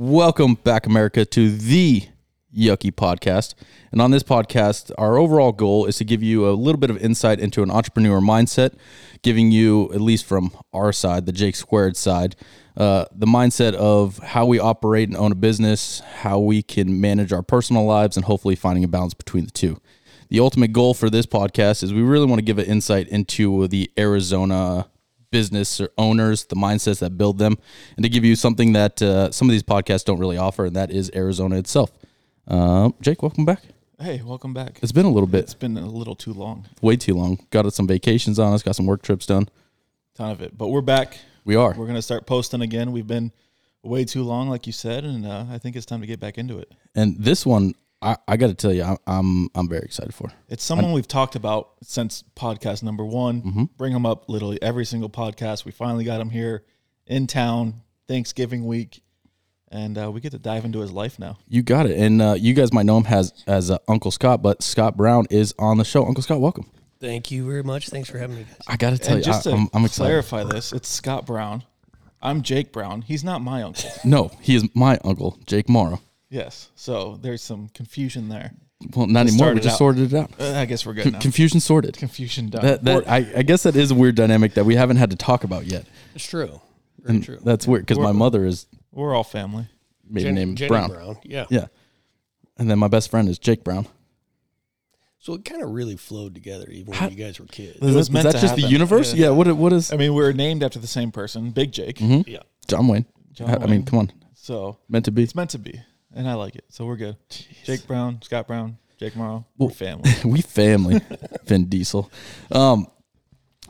Welcome back, America, to the Yuckie Podcast. And on this podcast, our overall goal is to give you a little bit of insight into an entrepreneur mindset, giving you, at least from our side, the Jake Squared side, uh, the mindset of how we operate and own a business, how we can manage our personal lives, and hopefully finding a balance between the two. The ultimate goal for this podcast is we really want to give an insight into the Arizona business or owners, the mindsets that build them, and to give you something that uh, some of these podcasts don't really offer, and that is Arizona itself. Uh, Jake, welcome back. Hey, welcome back. It's been a little bit, It's been a little too long, way too long. Got us some vacations on us, got some work trips done. ton of it. But we're back. We are. We're gonna start posting again. We've been way too long, like you said, and uh, I think it's time to get back into it. And this one, I, I got to tell you, I, I'm I'm very excited for. It's someone we've talked about since podcast number one. Mm-hmm. Bring him up literally every single podcast. We finally got him here in town Thanksgiving week, and uh, we get to dive into his life now. You got it. And uh, you guys might know him as as uh, Uncle Scott, but Scott Brown is on the show. Uncle Scott, welcome. Thank you very much. Thanks for having me, guys. I got to tell and you, just I, to am I'm excited. clarify this, it's Scott Brown. I'm Jake Brown. He's not my uncle. No, he is my uncle, Jake Morrow. Yes, so there's some confusion there. Well, not Just anymore. We just out. sorted it out. Uh, I guess we're good now. Confusion sorted. Confusion done. That that I, I guess that is a weird dynamic that we haven't had to talk about yet. It's true. Very And true. that's weird because my We're- mother is We're all family. maiden Jen- name Jenny Brown. Yeah. Yeah, and then my best friend is Jake Brown. So it kind of really flowed together, even How- when you guys were kids. Is, was that- is meant that to just the happen. universe? Yeah. Yeah. What? What is I mean, we're named after the same person, Big Jake. Mhm. Yeah. John Wayne? John I, I mean, Wayne. come on, So meant to be. it's meant to be, and I like it. So we're good. Jake Brown, Scott Brown, Jake Morrow, Well- we're family. we family. Vin Diesel. Um,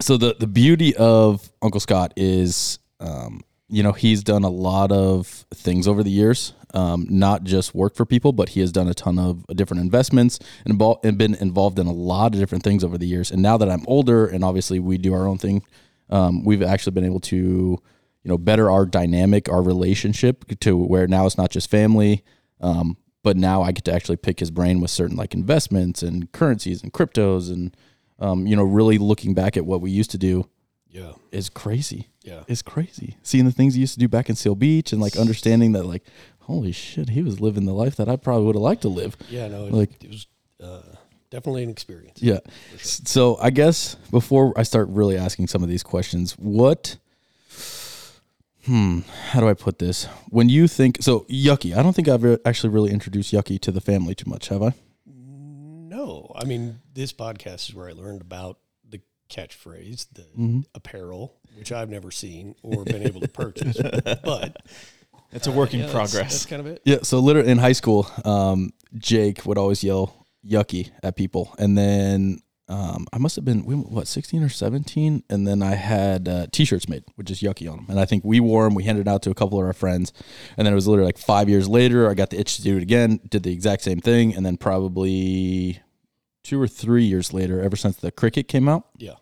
so the the beauty of Uncle Scott is, um, you know, he's done a lot of things over the years. Um, not just work for people, but he has done a ton of different investments and, and been involved in a lot of different things over the years. And now that I'm older, and obviously we do our own thing, um, we've actually been able to, you know, better our dynamic, our relationship to where now it's not just family, um, but now I get to actually pick his brain with certain like investments and currencies and cryptos and um, you know really looking back at what we used to do Yeah. is crazy. Yeah. It's crazy seeing the things he used to do back in Seal Beach and like understanding that like holy shit he was living the life that I probably would have liked to live. Yeah. No, it, Like- it was uh, definitely an experience. Yeah. So I guess before I start really asking some of these questions, what hmm, how do I put this? When you think so Yucky, I don't think I've re- actually really introduced Yucky to the family too much, have I? No, I mean, this podcast is where I learned about the catchphrase, the Mm-hmm. apparel, which I've never seen or been able to purchase. but It's a work in yeah, that's- progress. That's kind of it. Yeah, so literally in high school, um, Jake would always yell "yucky" at people, and then um, I must have been what sixteen or seventeen, and then I had uh, T-shirts made with just "yucky" on them, and I think we wore them. We handed out to a couple of our friends, and then it was literally like five years later, I got the itch to do it again, did the exact same thing, and then probably two or three years later, ever since the Cricut came out, Yeah.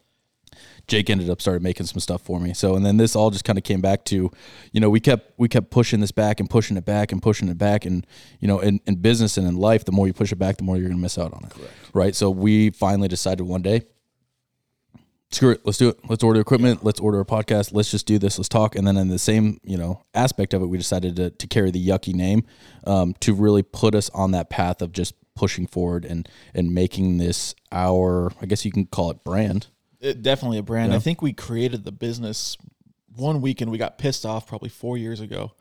Jake ended up started making some stuff for me. So and then this all just kind of came back to, you know, we kept we kept pushing this back and pushing it back and pushing it back and you know, in, in business and in life, the more you push it back, the more you're gonna miss out on it. Correct. Right. So we finally decided one day, screw it, let's do it. Let's order equipment, let's order a podcast, let's just do this, let's talk. And then in the same, you know, aspect of it, we decided to, to carry the yucky name, um, to really put us on that path of just pushing forward and and making this our I guess you can call it brand. It, definitely a brand. Yeah. I think we created the business one weekend. We got pissed off probably four years ago,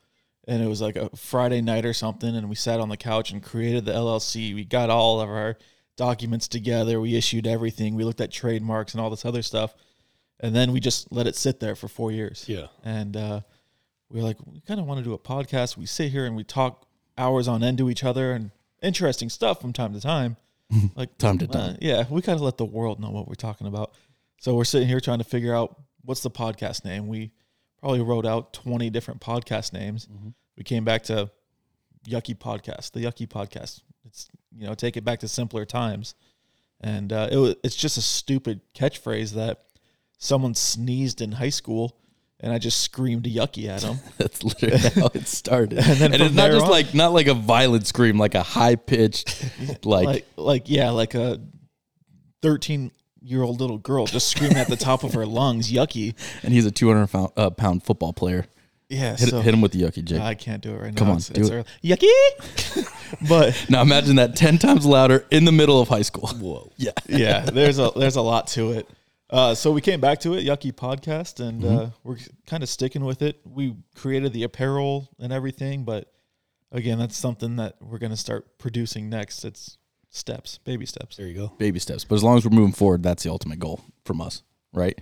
and it was like a Friday night or something. And we sat on the couch and created the LLC. We got all of our documents together. We issued everything. We looked at trademarks and all this other stuff, and then we just let it sit there for four years. Yeah. and uh, we were like, we kind of want to do a podcast. We sit here and we talk hours on end to each other and interesting stuff from time to time. Like Time to uh, time. yeah, we kind of let the world know what we're talking about. So we're sitting here trying to figure out what's the podcast name. We probably wrote out twenty different podcast names. We came back to Yuckie Podcast, the Yuckie Podcast. It's you know take it back to simpler times, and uh, it was, it's just a stupid catchphrase that someone sneezed in high school, and I just screamed yucky at him. That's literally how it started. And then and it's not just on- like not like a violent scream, like a high pitched, like, like like yeah, like a thirteen year old little girl just screaming at the top of her lungs, yucky. and he's a two hundred pound, uh, pound football player. Yeah, Hit, so hit him with the yucky, Jake. I can't do it right now. Come on, It's, do it's it. early. Yucky. but now imagine that ten times louder in the middle of high school. Whoa. Yeah. yeah, there's a there's a lot to it. Uh, so we came back to it, Yuckie Podcast, and Mm-hmm. uh, we're kind of sticking with it. We created the apparel and everything, but again, that's something that we're going to start producing next. It's steps, baby steps. There you go. baby steps. But as long as we're moving forward, that's the ultimate goal from us, right?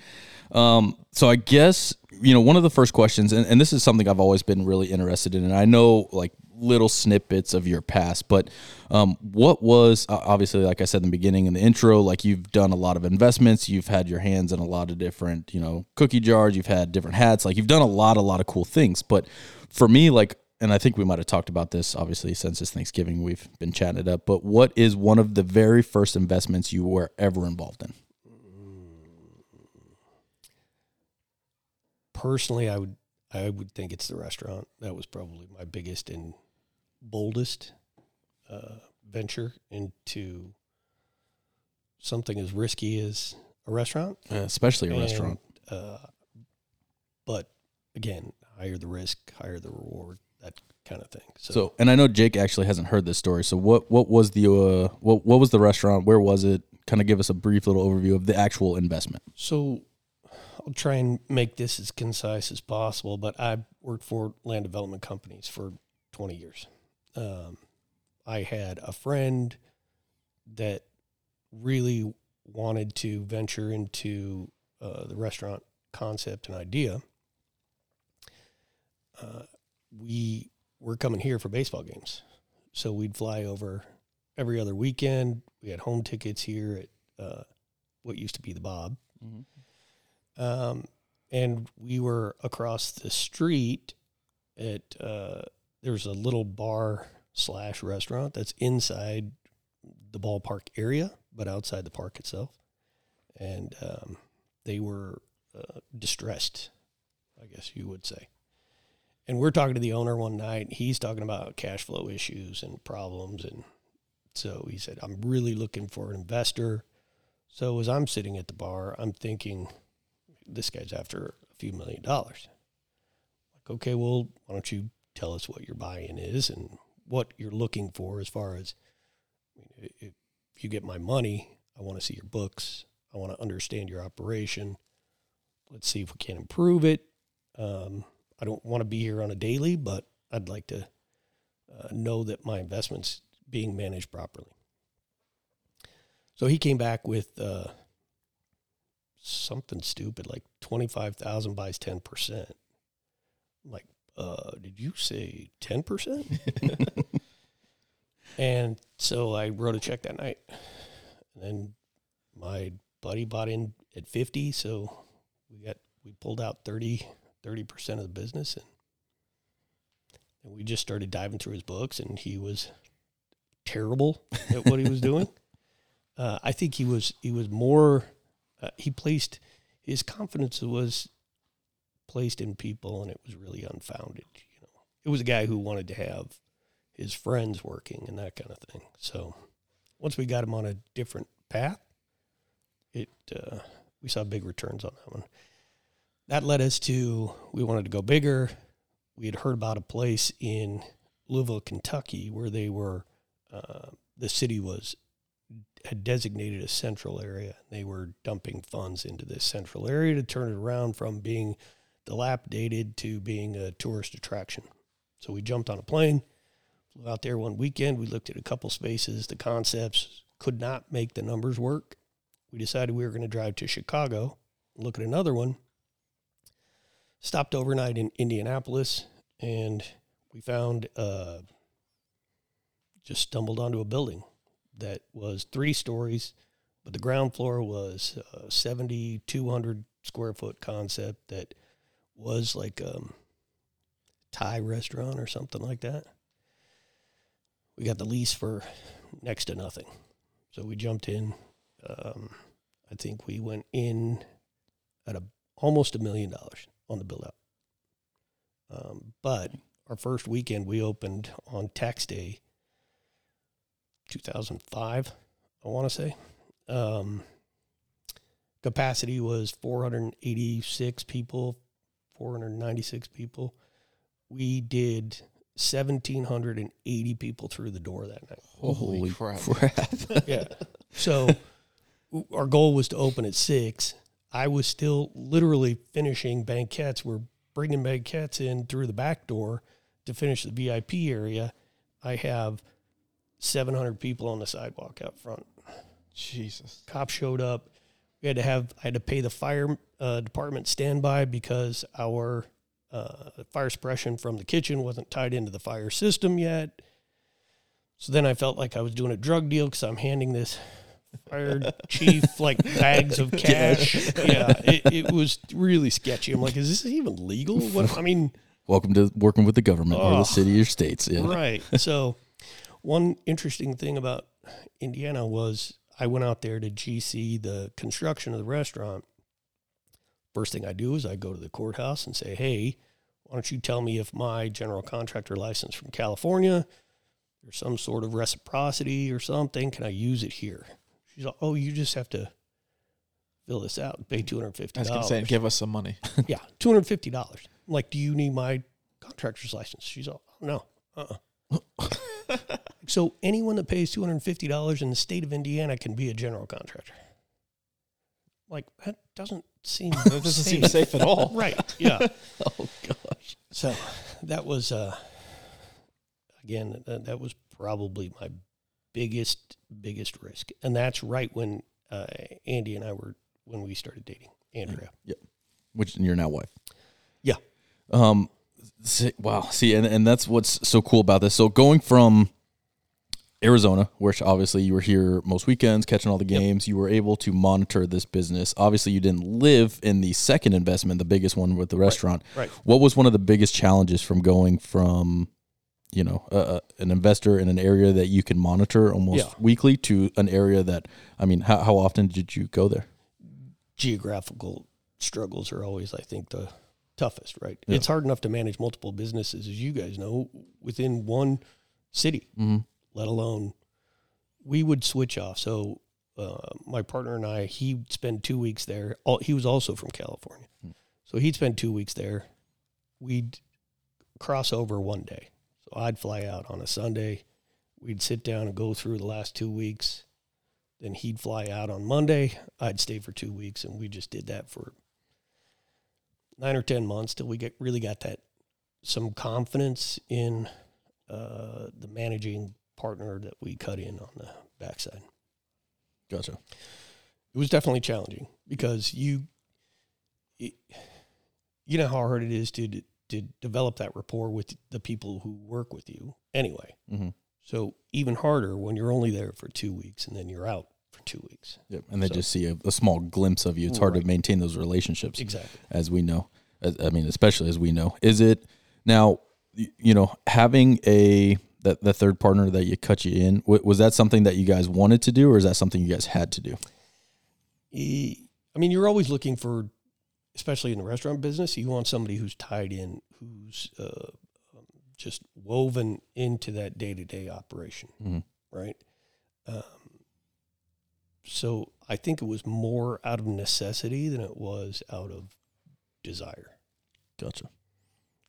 Um, so I guess you know one of the first questions, and, and this is something I've always been really interested in, and I know like little snippets of your past, but um, what was obviously, like I said in the beginning in the intro, like you've done a lot of investments, you've had your hands in a lot of different, you know, cookie jars, you've had different hats, like you've done a lot, a lot of cool things. But for me, like and I think we might have talked about this obviously since it's Thanksgiving. We've been chatting it up. But what is one of the very first investments you were ever involved in? Personally, I would I would think it's the restaurant. That was probably my biggest and boldest uh, venture into something as risky as a restaurant. Uh, especially a And, restaurant. Uh, but again, higher the risk, higher the reward, that kind of thing. So, So, and I know Jake actually hasn't heard this story. So, what what was the uh, what what was the restaurant? Where was it? Kind of give us a brief little overview of the actual investment. so I'll try and make this as concise as possible. But I worked for land development companies for 20 years. Um, I had a friend that really wanted to venture into uh, the restaurant concept and idea. Uh, we were coming here for baseball games, so we'd fly over every other weekend. We had home tickets here at uh, what used to be the Bob, um, and we were across the street at uh, there's a little bar slash restaurant that's inside the ballpark area, but outside the park itself. And um, they were uh, distressed, I guess you would say. And we're talking to the owner one night. He's talking about cash flow issues and problems. And so he said, I'm really looking for an investor. So as I'm sitting at the bar, I'm thinking, this guy's after a few million dollars. Like, okay, well, why don't you tell us what your buy-in is and what you're looking for as far as I mean, if you get my money, I want to see your books. I want to understand your operation. Let's see if we can improve it. Um, I don't want to be here on a daily, but I'd like to uh, know that my investment's being managed properly. So he came back with uh, something stupid like twenty five thousand buys ten percent. I'm like, uh, did you say ten percent? and so I wrote a check that night, and then my buddy bought in at fifty, so we got we pulled out 30 percent of the business, and and we just started diving through his books, and he was terrible at what he was doing. Uh, I think he was he was more uh, he placed his confidence was placed in people, and it was really unfounded. You know, it was a guy who wanted to have his friends working and that kind of thing. So once we got him on a different path, it uh, we saw big returns on that one. That led us to we wanted to go bigger. We had heard about a place in Louisville, Kentucky, where they were uh, the city was had designated a central area. They were dumping funds into this central area to turn it around from being dilapidated to being a tourist attraction. So we jumped on a plane, flew out there one weekend. We looked at a couple spaces, the concepts could not make the numbers work. We decided we were going to drive to Chicago, look at another one. Stopped overnight in Indianapolis, and we found uh, just stumbled onto a building that was three stories, but the ground floor was a 7,200 square foot concept that was like a Thai restaurant or something like that. We got the lease for next to nothing, so we jumped in. Um, I think we went in at a almost a million dollars on the build out. Um, but our first weekend we opened on tax day 2005, I want to say. Um, capacity was 486 people, 496 people. we did 1,780 people through the door that night. Holy, crap. crap. Yeah. So our goal was to open at six. I was still literally finishing banquettes. We're bringing banquettes in through the back door to finish the VIP area. I have 700 people on the sidewalk out front. Jesus. Cops showed up. We had to have, I had to pay the fire uh, department standby because our uh, fire suppression from the kitchen wasn't tied into the fire system yet. So then I felt like I was doing a drug deal because I'm handing this fire chief like bags of cash. yeah, it, it was really sketchy. I'm like, is this even legal? What I mean, Welcome to working with the government or the ah. city or states. Yeah. right. So, one interesting thing about Indiana was I went out there to GC the construction of the restaurant. First thing I do is I go to the courthouse and say, "Hey, why don't you tell me if my general contractor license from California, there's some sort of reciprocity or something? Can I use it here?" She's like, "Oh, you just have to fill this out and pay two hundred fifty I was dollars." gonna say, give us some money. Yeah, two hundred fifty dollars. Like, do you need my contractor's license? She's all, oh, no. Uh-uh. so anyone that pays two hundred fifty dollars in the state of Indiana can be a general contractor. Like that doesn't seem That doesn't seem safe at all. right? Yeah. Oh gosh. So that was uh, again that, that was probably my biggest biggest risk, and that's right when uh, Andy and I were when we started dating. Andrea. Yeah. Which you're now wife. Yeah. Um. See, wow. See, and and that's what's so cool about this. So going from Arizona, which obviously you were here most weekends, catching all the games, you were able to monitor this business. Obviously, you didn't live in the second investment, the biggest one with the restaurant. Right. What was one of the biggest challenges from going from, you know, uh, uh, an investor in an area that you can monitor almost Yeah. weekly to an area that, I mean, how, how often did you go there? geographical struggles are always, I think, the toughest, right? Yeah. It's hard enough to manage multiple businesses, as you guys know, within one city, Mm-hmm. let alone we would switch off. So, uh, my partner and I, he'd spend two weeks there. All, he was also from California. Hmm. So, he'd spend two weeks there. We'd cross over one day. I'd fly out on a Sunday. We'd sit down and go through the last two weeks. Then he'd fly out on Monday. I'd stay for two weeks, and we just did that for nine or ten months till we get really got that some confidence in uh, the managing partner that we cut in on the backside. Gotcha. It was definitely challenging because you, it, you know how hard it is to to develop that rapport with the people who work with you anyway. Mm-hmm. So even harder when you're only there for two weeks and then you're out for two weeks. Yep. And they So- just see a, a small glimpse of you. It's hard Right. to maintain those relationships. Exactly. as we know. As- I mean, especially as we know. Is it now? You know, having a that the third partner that you cut you in was that something that you guys wanted to do, or is that something you guys had to do? I mean, you're always looking for, especially in the restaurant business, you want somebody who's tied in, who's uh, just woven into that day to day operation, Mhm. right? Um, so I think it was more out of necessity than it was out of desire, Gotcha.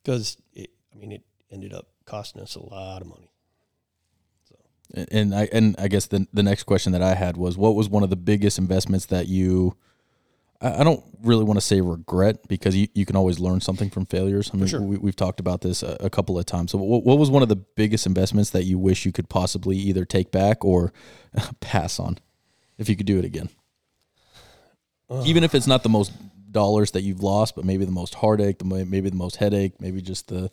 because it. I mean, it ended up costing us a lot of money. And- And I and I guess the the next question that I had was, what was one of the biggest investments that you? I don't really want to say regret because you, you can always learn something from failures. I mean, sure. we, we've talked about this a, a couple of times. So, what, what was one of the biggest investments that you wish you could possibly either take back or pass on, if you could do it again? Even if it's not the most dollars that you've lost, but maybe the most heartache, the maybe the most headache, maybe just the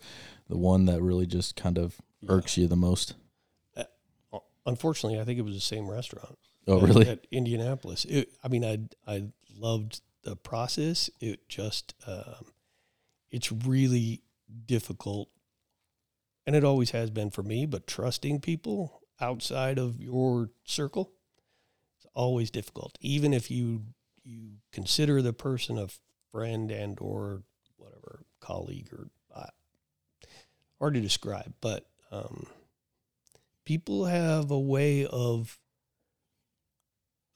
the one that really just kind of irks you the most. Uh, unfortunately, I think it was the same restaurant. Oh, at- really? At Indianapolis. It, I mean, I I loved the process. It just um, it's really difficult, and it always has been for me. But trusting people outside of your circle, it's always difficult. Even if you you consider the person a friend and or whatever colleague or uh, hard to describe, but um, people have a way of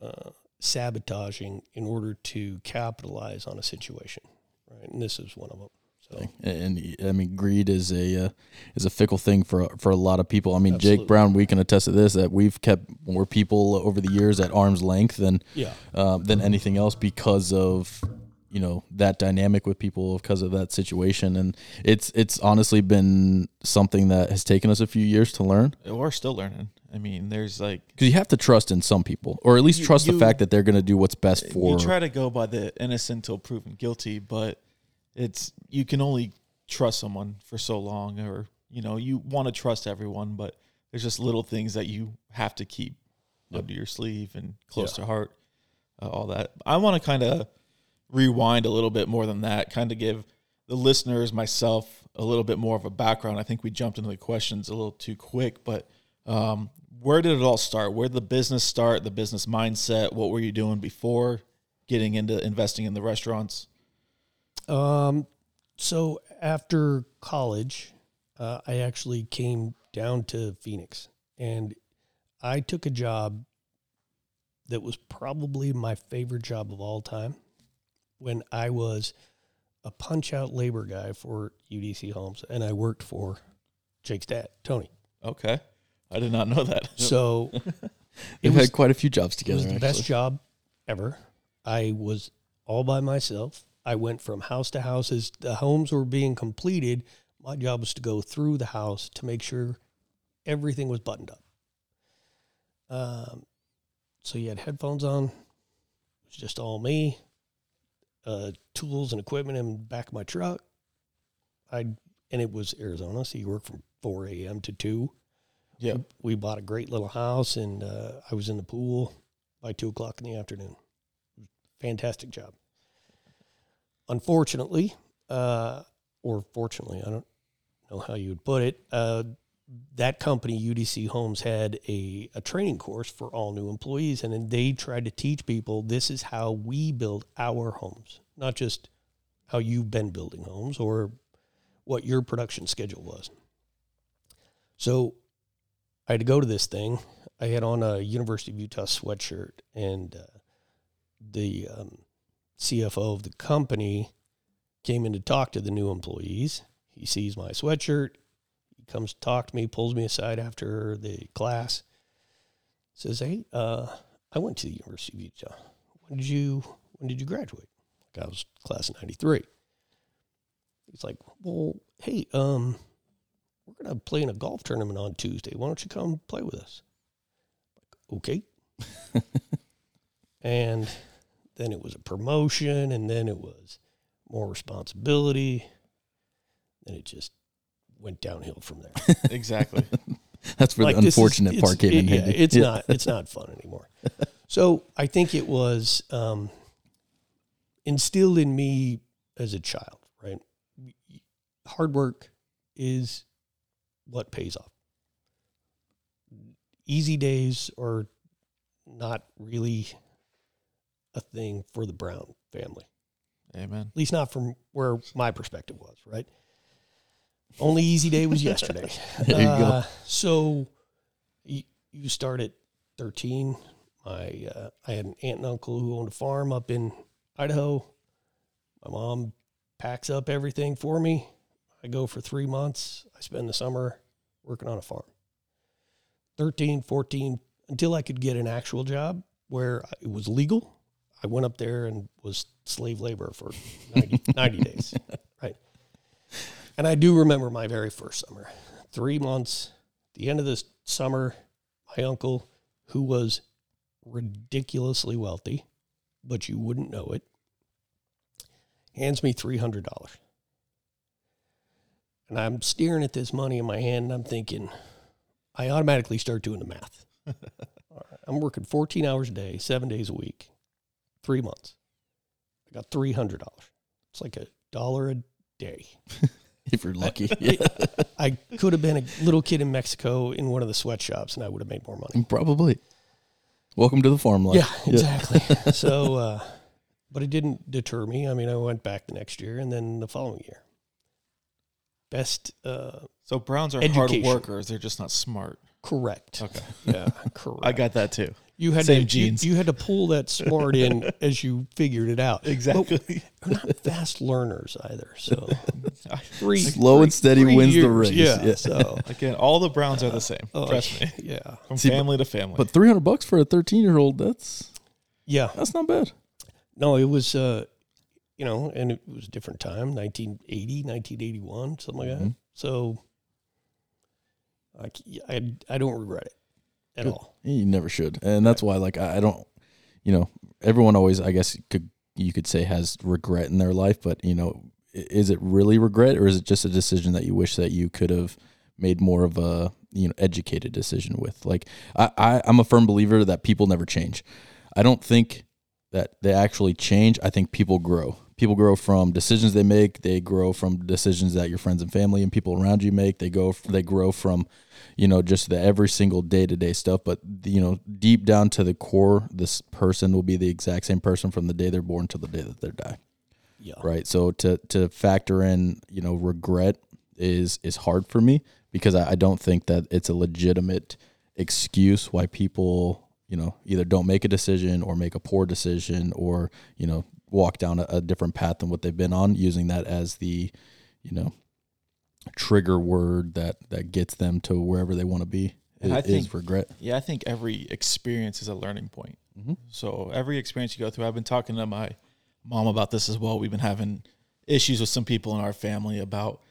uh, sabotaging in order to capitalize on a situation, right? And this is one of them. So And I mean, greed is a uh, is a fickle thing for for a lot of people. I mean, Absolutely. Jake Brown, we can attest to this that we've kept more people over the years at arm's length than yeah, uh, than anything else because of you know that dynamic with people because of that situation. And it's it's honestly been something that has taken us a few years to learn We're still learning. I mean, there's like because you have to trust in some people, or at least You- trust you- the fact that they're going to do what's best for. you You try to go by the innocent till proven guilty, but it's you can only trust someone for so long, or you know you want to trust everyone, but there's just little things that you have to keep under your sleeve and close Yeah. to heart. Uh, all that. I want to kind of rewind a little bit more than that, kind of give the listeners, myself, a little bit more of a background. I think we jumped into the questions a little too quick, but um, where did it all start? Where did the business start? The business mindset? What were you doing before getting into investing in the restaurants? Um, so after college, uh, I actually came down to Phoenix and I took a job that was probably my favorite job of all time when I was a punch out labor guy for UDC Homes and I worked for Jake's dad, Tony. Okay, I did not know that. So it We've was, had quite a few jobs it together. was the actually. best job ever. I was all by myself. I went from house to house as the homes were being completed. My job was to go through the house to make sure everything was buttoned up. Um, so you had headphones on. It was just all me. Uh, tools and equipment in the back of my truck. I and it was Arizona, so you work from four a.m. to two Yeah, we bought a great little house and uh, I was in the pool by two o'clock in the afternoon. Fantastic job. Unfortunately, uh, or fortunately, I don't know how you would put it. Uh, that company, UDC Homes, had a, a training course for all new employees, and then they tried to teach people this is how we build our homes, not just how you've been building homes or what your production schedule was. So I had to go to this thing. I had on a University of Utah sweatshirt, and uh, the um, CFO of the company came in to talk to the new employees. He sees my sweatshirt. He comes to talk to me, pulls me aside after the class, says, "Hey, uh, I went to the University of Utah. When did you When did you graduate?" Like I was class of '93. He's like, "Well, hey, um, we're gonna play in a golf tournament on Tuesday. Why don't you come play with us? Like, okay. and then it was a promotion, and then it was more responsibility. And it just went downhill from there. exactly. That's where Like, the this is- unfortunate part came it- in yeah, handy. it's Yeah. not it's not fun anymore. so I think it was um, instilled in me as a child. Right, hard work is what pays off. Easy days are not really a thing for the Brown family Amen. at least not from where my perspective was, right? Only easy day was yesterday. There you go. Uh, so you, you start at 13. My, uh, I had an aunt and uncle who owned a farm up in Idaho. My mom packs up everything for me. I go for three months. I spend the summer working on a farm. 13, 14, until I could get an actual job where it was legal. I went up there and was slave labor for 90, 90 days. Right. And I do remember my very first summer. Three months, the end of this summer, my uncle, who was ridiculously wealthy, but you wouldn't know it, hands me $300. And I'm staring at this money in my hand and I'm thinking, I automatically start doing the math. Right, I'm working 14 hours a day, seven days a week, three months. I got $300. It's like a dollar a day. if you're lucky. Yeah. I could have been a little kid in Mexico in one of the sweatshops and I would have made more money. Probably. Welcome to the farm life. Yeah, exactly. so, uh, but it didn't deter me. I mean, I went back the next year and then the following year. Best, uh, So Browns are hard workers. They're just not smart. Correct. Okay. Yeah, correct. I got that too. you had same to, genes. You, you had to pull that smart in as you figured it out. Exactly. We're not fast learners either. So three Slow and steady three wins the race. Yeah. Yeah. So Again, all the Browns are the same. oh, Trust me. Yeah. From See, but- family to family. But 300 bucks for a 13 year old, that's Yeah. that's not bad. No, it was uh you know, and it was a different time, 1980, 1981, something like that. Mhm. So I don't regret it at Good. all. You never should, and that's why like I, I don't, you know, everyone always I guess could you could say has regret in their life, but you know, is it really regret or is it just a decision that you wish that you could have made more of a you know educated decision with? Like I, I I'm a firm believer that people never change. I don't think that they actually change. I think people grow. People grow from decisions they make. They grow from decisions that your friends and family and people around you make. They go. They grow from, you know, just the every single day to day stuff. But you know, deep down to the core, this person will be the exact same person from the day they're born to the day that they die. Yeah. Right. So to to factor in, you know, regret is is hard for me because I, I don't think that it's a legitimate excuse why people, you know, either don't make a decision or make a poor decision or, you know, walk down a, a different path than what they've been on, using that as the, you know, trigger word that that gets them to wherever they want to be. Is, I think- is regret. yeah, I think every experience is a learning point. Mhm. So every experience you go through, I've been talking to my mom about this as well. We've been having issues with some people in our family about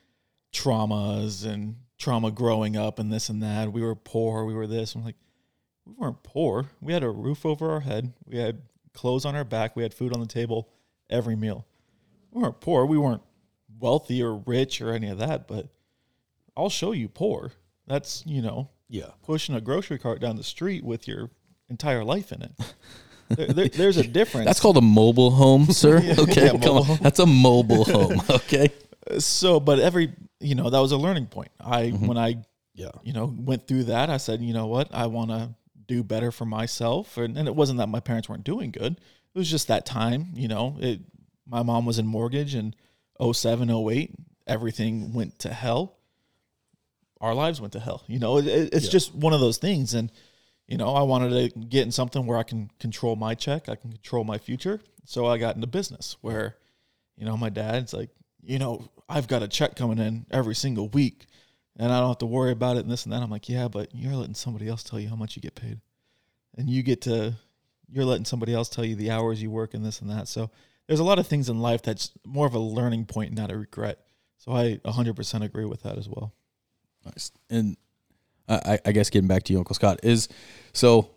traumas and trauma growing up and this and that. We were poor, we were this. I'm like, we weren't poor. We had a roof over our head. We had clothes on our back. We had food on the table every meal. We weren't poor. We weren't wealthy or rich or any of that, but I'll show you poor. That's, you know, Yeah. pushing a grocery cart down the street with your entire life in it. There- there- there's a difference. That's called a mobile home, sir. Okay, Yeah, come on. home. That's a mobile home. Okay. so, but every you know that was a learning point. I Mhm. when I Yeah. you know went through that, I said, you know what, I want to do better for myself, and, and it wasn't that my parents weren't doing good. It was just that time, you know. It my mom was in mortgage in 07, 08. Everything went to hell. Our lives went to hell. You know, it, it- it's Yeah. just one of those things, and you know, I wanted to get in something where I can control my check, I can control my future. So I got into business where, you know, my dad's like, you know, I've got a check coming in every single week and I don't have to worry about it and this and that. I'm like, yeah, but you're letting somebody else tell you how much you get paid. And you get to, you're letting somebody else tell you the hours you work and this and that. So there's a lot of things in life that's more of a learning point, not a regret. So I 100% agree with that as well. Nice. And I, I- I guess getting back to you, Uncle Scott, is so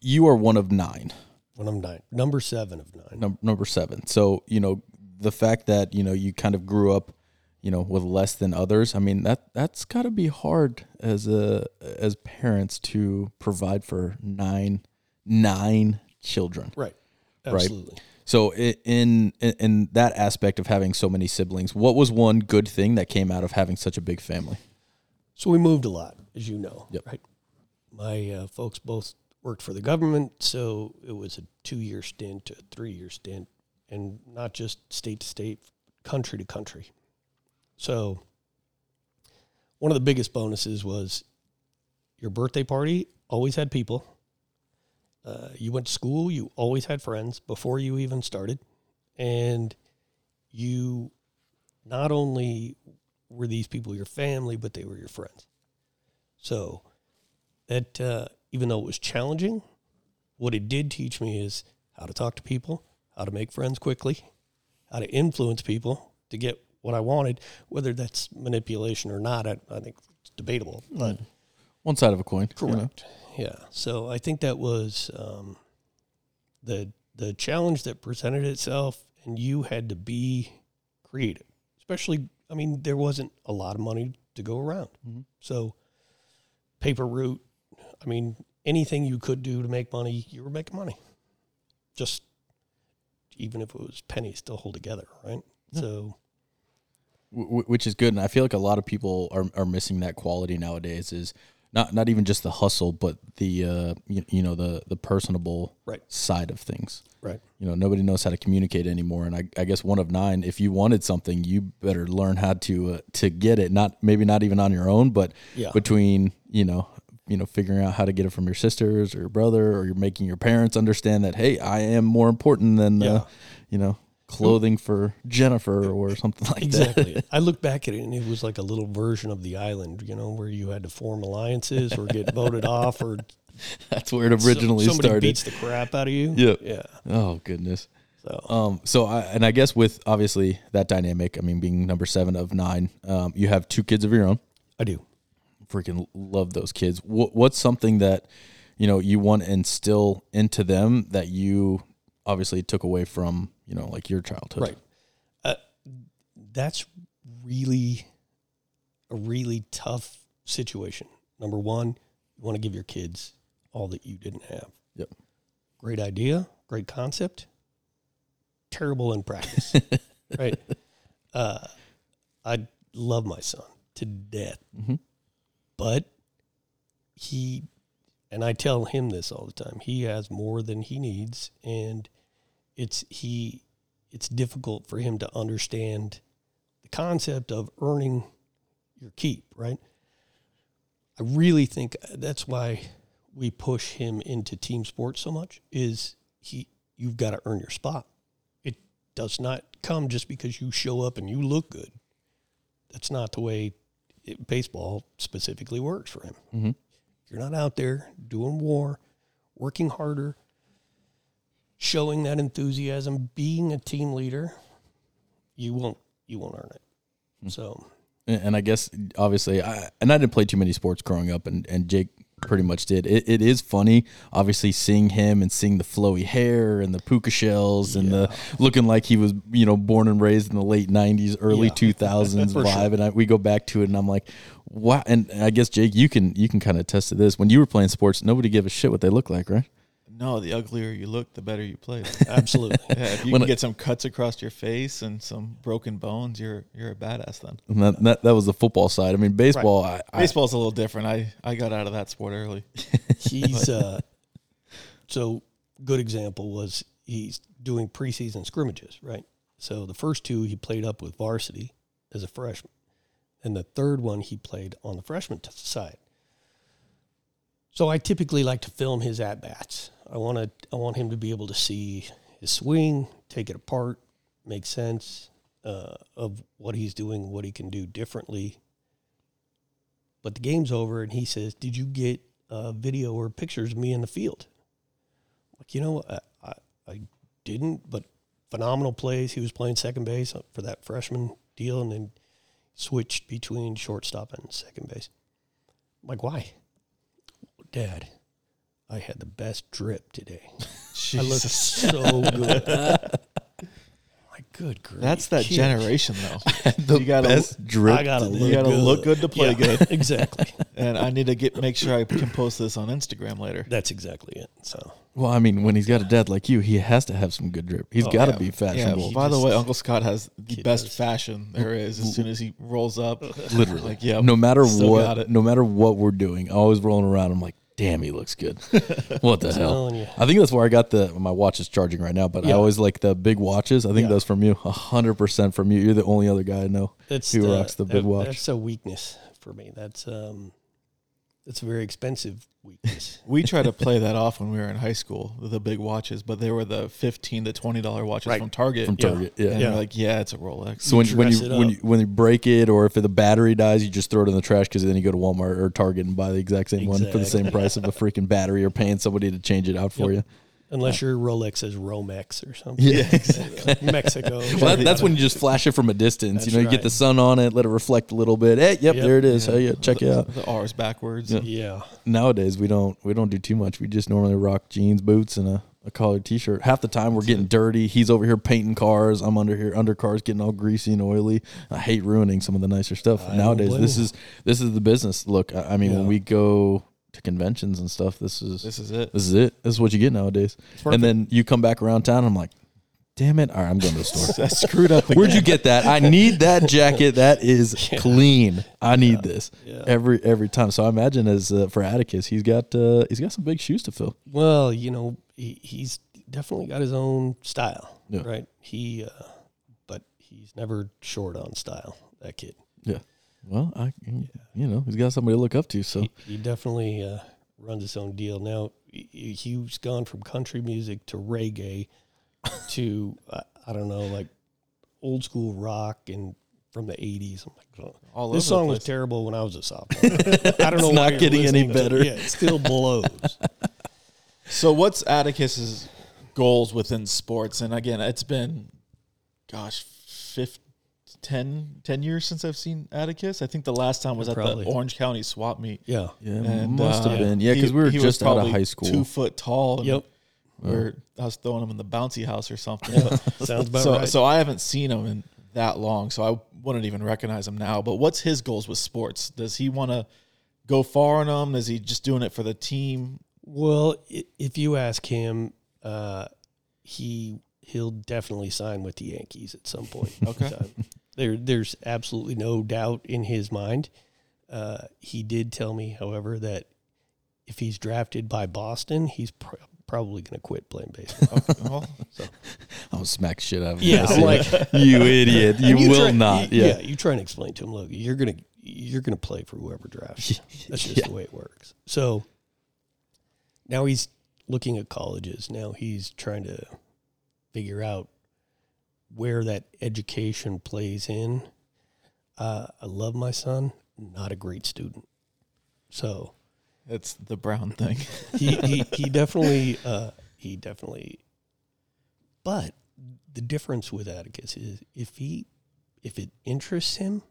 you are one of nine, When I'm nine, number seven of nine. num- number seven. So, you know, the fact that, you know, you kind of grew up, you know, with less than others, I mean, that that's got to be hard as a as parents to provide for nine nine children. Right. Right. Absolutely. So in, in in that aspect of having so many siblings, what was one good thing that came out of having such a big family? So we moved a lot, as you know. Yep. Right. My uh, folks both worked for the government, so it was a two-year stint, a three-year stint, and not just state to state, country to country. So one of the biggest bonuses was your birthday party always had people. Uh, you went to school, you always had friends before you even started, and you not only were these people your family, but they were your friends. So that uh, even though it was challenging, what it did teach me is how to talk to people, how to make friends quickly, how to influence people to get what I wanted, whether that's manipulation or not. I, I think it's debatable, but One side of a coin. you know? Correct. Yeah. So I think that was um, the the challenge that presented itself, and you had to be creative. Especially, I mean, there wasn't a lot of money to go around, Mhm. so paper route. I mean, anything you could do to make money, you were making money. Just even if it was pennies, still hold together, right? Yeah. So Wh- wh- which is good and i feel like a lot of people are, are missing that quality nowadays is not not even just the hustle but the uh you, you know the the personable Right. side of things right, you know nobody knows how to communicate anymore and i, I guess one of nine if you wanted something you better learn how to uh, to get it not maybe not even on your own but yeah, between you know you know figuring out how to get it from your sisters or your brother, or you're making your parents understand that hey, I am more important than Yeah. uh, you know clothing for Jennifer or something like that. Exactly. I look back at it and it was like a little version of the island, you know, where you had to form alliances or get voted off or That's where it so- originally somebody started. beats the crap out of you. Yep. Yeah. Oh goodness. So Um, so I, and I guess with obviously that dynamic, I mean, being number seven of nine, um, you have two kids of your own. I do. Freaking love those kids. What, what's something that, you know, you want to instill into them that you obviously took away from, you know, like your childhood? Right. Uh, that's really a really tough situation. Number one, you want to give your kids all that you didn't have. Yep. Great idea, great concept, terrible in practice. right. Uh, I love my son to death, Mhm. but he, and I tell him this all the time. He has more than he needs, and it's he. It's difficult for him to understand the concept of earning your keep. Right. I really think that's why we push him into team sports so much. Is he? You've got to earn your spot. It does not come just because you show up and you look good. That's not the way it, baseball specifically works for him. Mhm. You're not out there doing war, working harder, showing that enthusiasm, being a team leader. You won't. You won't earn it. Hmm. So And and I guess obviously, I, and I didn't play too many sports growing up, and, and Jake pretty much did. It, it is funny, obviously, seeing him and seeing the flowy hair and the puka shells and the looking like he was, you know, born and raised in the late '90s, early Yeah. 2000s vibe. sure. And I, we go back to it, and I'm like, wow. And I guess Jake, you can you can kind of attest to this. When you were playing sports, nobody gave a shit what they look like, right? No, the uglier you look, the better you play. absolutely. Yeah, if you When can I- get some cuts across your face and some broken bones, you're you're a badass then. And that, that that was the football side. I mean, baseball. I, I, Baseball's a little different. I, I got out of that sport early. he's uh so good example was he's doing preseason scrimmages right so the first two he played up with varsity as a freshman and the third one he played on the freshman t- side so i typically like to film his at bats i want to i want him to be able to see his swing take it apart make sense uh, of what he's doing what he can do differently but the game's over and he says did you get a video or pictures of me in the field. Like, you know, I, I, I didn't, but phenomenal plays. He was playing second base for that freshman deal and then switched between shortstop and second base. I'm like, why? Dad, I had the best drip today. I looked so good. My good grief. That's that generation though. the you gotta best drip. I gotta look you gotta good. look good to play Yeah, good. exactly. And I need to get make sure I can post this on Instagram later. That's exactly it. So Well, I mean, when he's got a dad like you, he has to have some good drip. He's Oh, got to yeah. be Yeah. fashionable. By the just- way, Uncle Scott has the best does. fashion there is. As soon as he rolls up, Literally. like yeah, no matter still got what, it. no matter what we're doing, always rolling around. I'm like, damn, he looks good. what the hell? you. I think that's where I got the my watch is charging right now, but I always like the big watches. I think Yeah. that's from you, hundred percent from you. You're the only other guy I know That's who the, rocks the big watch. That's a weakness for me. That's um, that's a very expensive weakness. we tried to play that off when we were in high school, the big watches, but they were the fifteen to twenty dollar watches Right. from Target. From Yeah. Target, yeah. and Yeah. like, yeah, it's a Rolex. So when, when you when you when you break it, or if the battery dies, you just throw it in the trash because then you go to Walmart or Target and buy the exact same one for the same price of a freaking battery, or paying somebody to change it out for Yep. you. Unless your Rolex is Romex or something. Yeah, exactly. Mexico. Well, that, that's when you just flash it from a distance. That's you know, you get the sun on it, let it reflect a little bit. Hey, yep, Yep. there it is. Hey, yeah, check the, it out. The R is backwards. Yeah. yeah. Nowadays, we don't we don't do too much. We just normally rock jeans, boots, and a, a collared t-shirt. Half the time, we're getting dirty. He's over here painting cars. I'm under here under cars, getting all greasy and oily. I hate ruining some of the nicer stuff. I Nowadays, this is this is the business. Look, I, I mean, when we go to conventions and stuff, this is This is it. this is it. This is what you get nowadays. And then you come back around town. I'm like, damn it! All right, I'm going to the store. That's screwed up. Where'd you get that? I need that jacket. That is clean. I need this Yeah. every every time. So I imagine as uh, for Atticus, he's got uh, he's got some big shoes to fill. Well, you know, he, he's definitely got his own style, Yeah. right? He, uh, but he's never short on style. That kid. Yeah. Well, I, you know, he's got somebody to look up to. So He, he definitely uh, runs his own deal. Now he, he's gone from country music to reggae to uh, I don't know, like old school rock and from the '80s. I'm like, oh, All this song was terrible when I was a sophomore. I don't know. not why you're getting any listening it. better. Yeah, it still blows. So what's Atticus's goals within sports? And again, it's been, gosh, 15, 10, 10 years since I've seen Atticus. I think the last time was at Probably. the Orange County swap meet. Yeah. yeah, And, must uh, have been. Yeah, because he- we were just out of high school. two foot tall. and Yep. We're, I was throwing him in the bouncy house or something. Sounds about so, right. so I haven't seen him in that long, so I wouldn't even recognize him now. But what's his goals with sports? Does he want to go far in them? Is he just doing it for the team? Well, if you ask him, uh, he he'll definitely sign with the Yankees at some point. Okay. So, there, there's absolutely no doubt in his mind. Uh, he did tell me, however, that if he's drafted by Boston, he's pr- probably going to quit playing baseball. Okay, well, I'll smack shit out of him. yeah, I I'm like, you idiot. You and will try- not. you- Yeah. you try and explain to him, look, you're gonna you're gonna play for whoever drafts. you. That's just Yeah. the way it works. So now he's looking at colleges. Now he's trying to figure out where that education plays in. Uh, I love my son, not a great student. So it's the Brown thing. he he, he definitely uh, he definitely but the difference with Atticus is if he if it interests him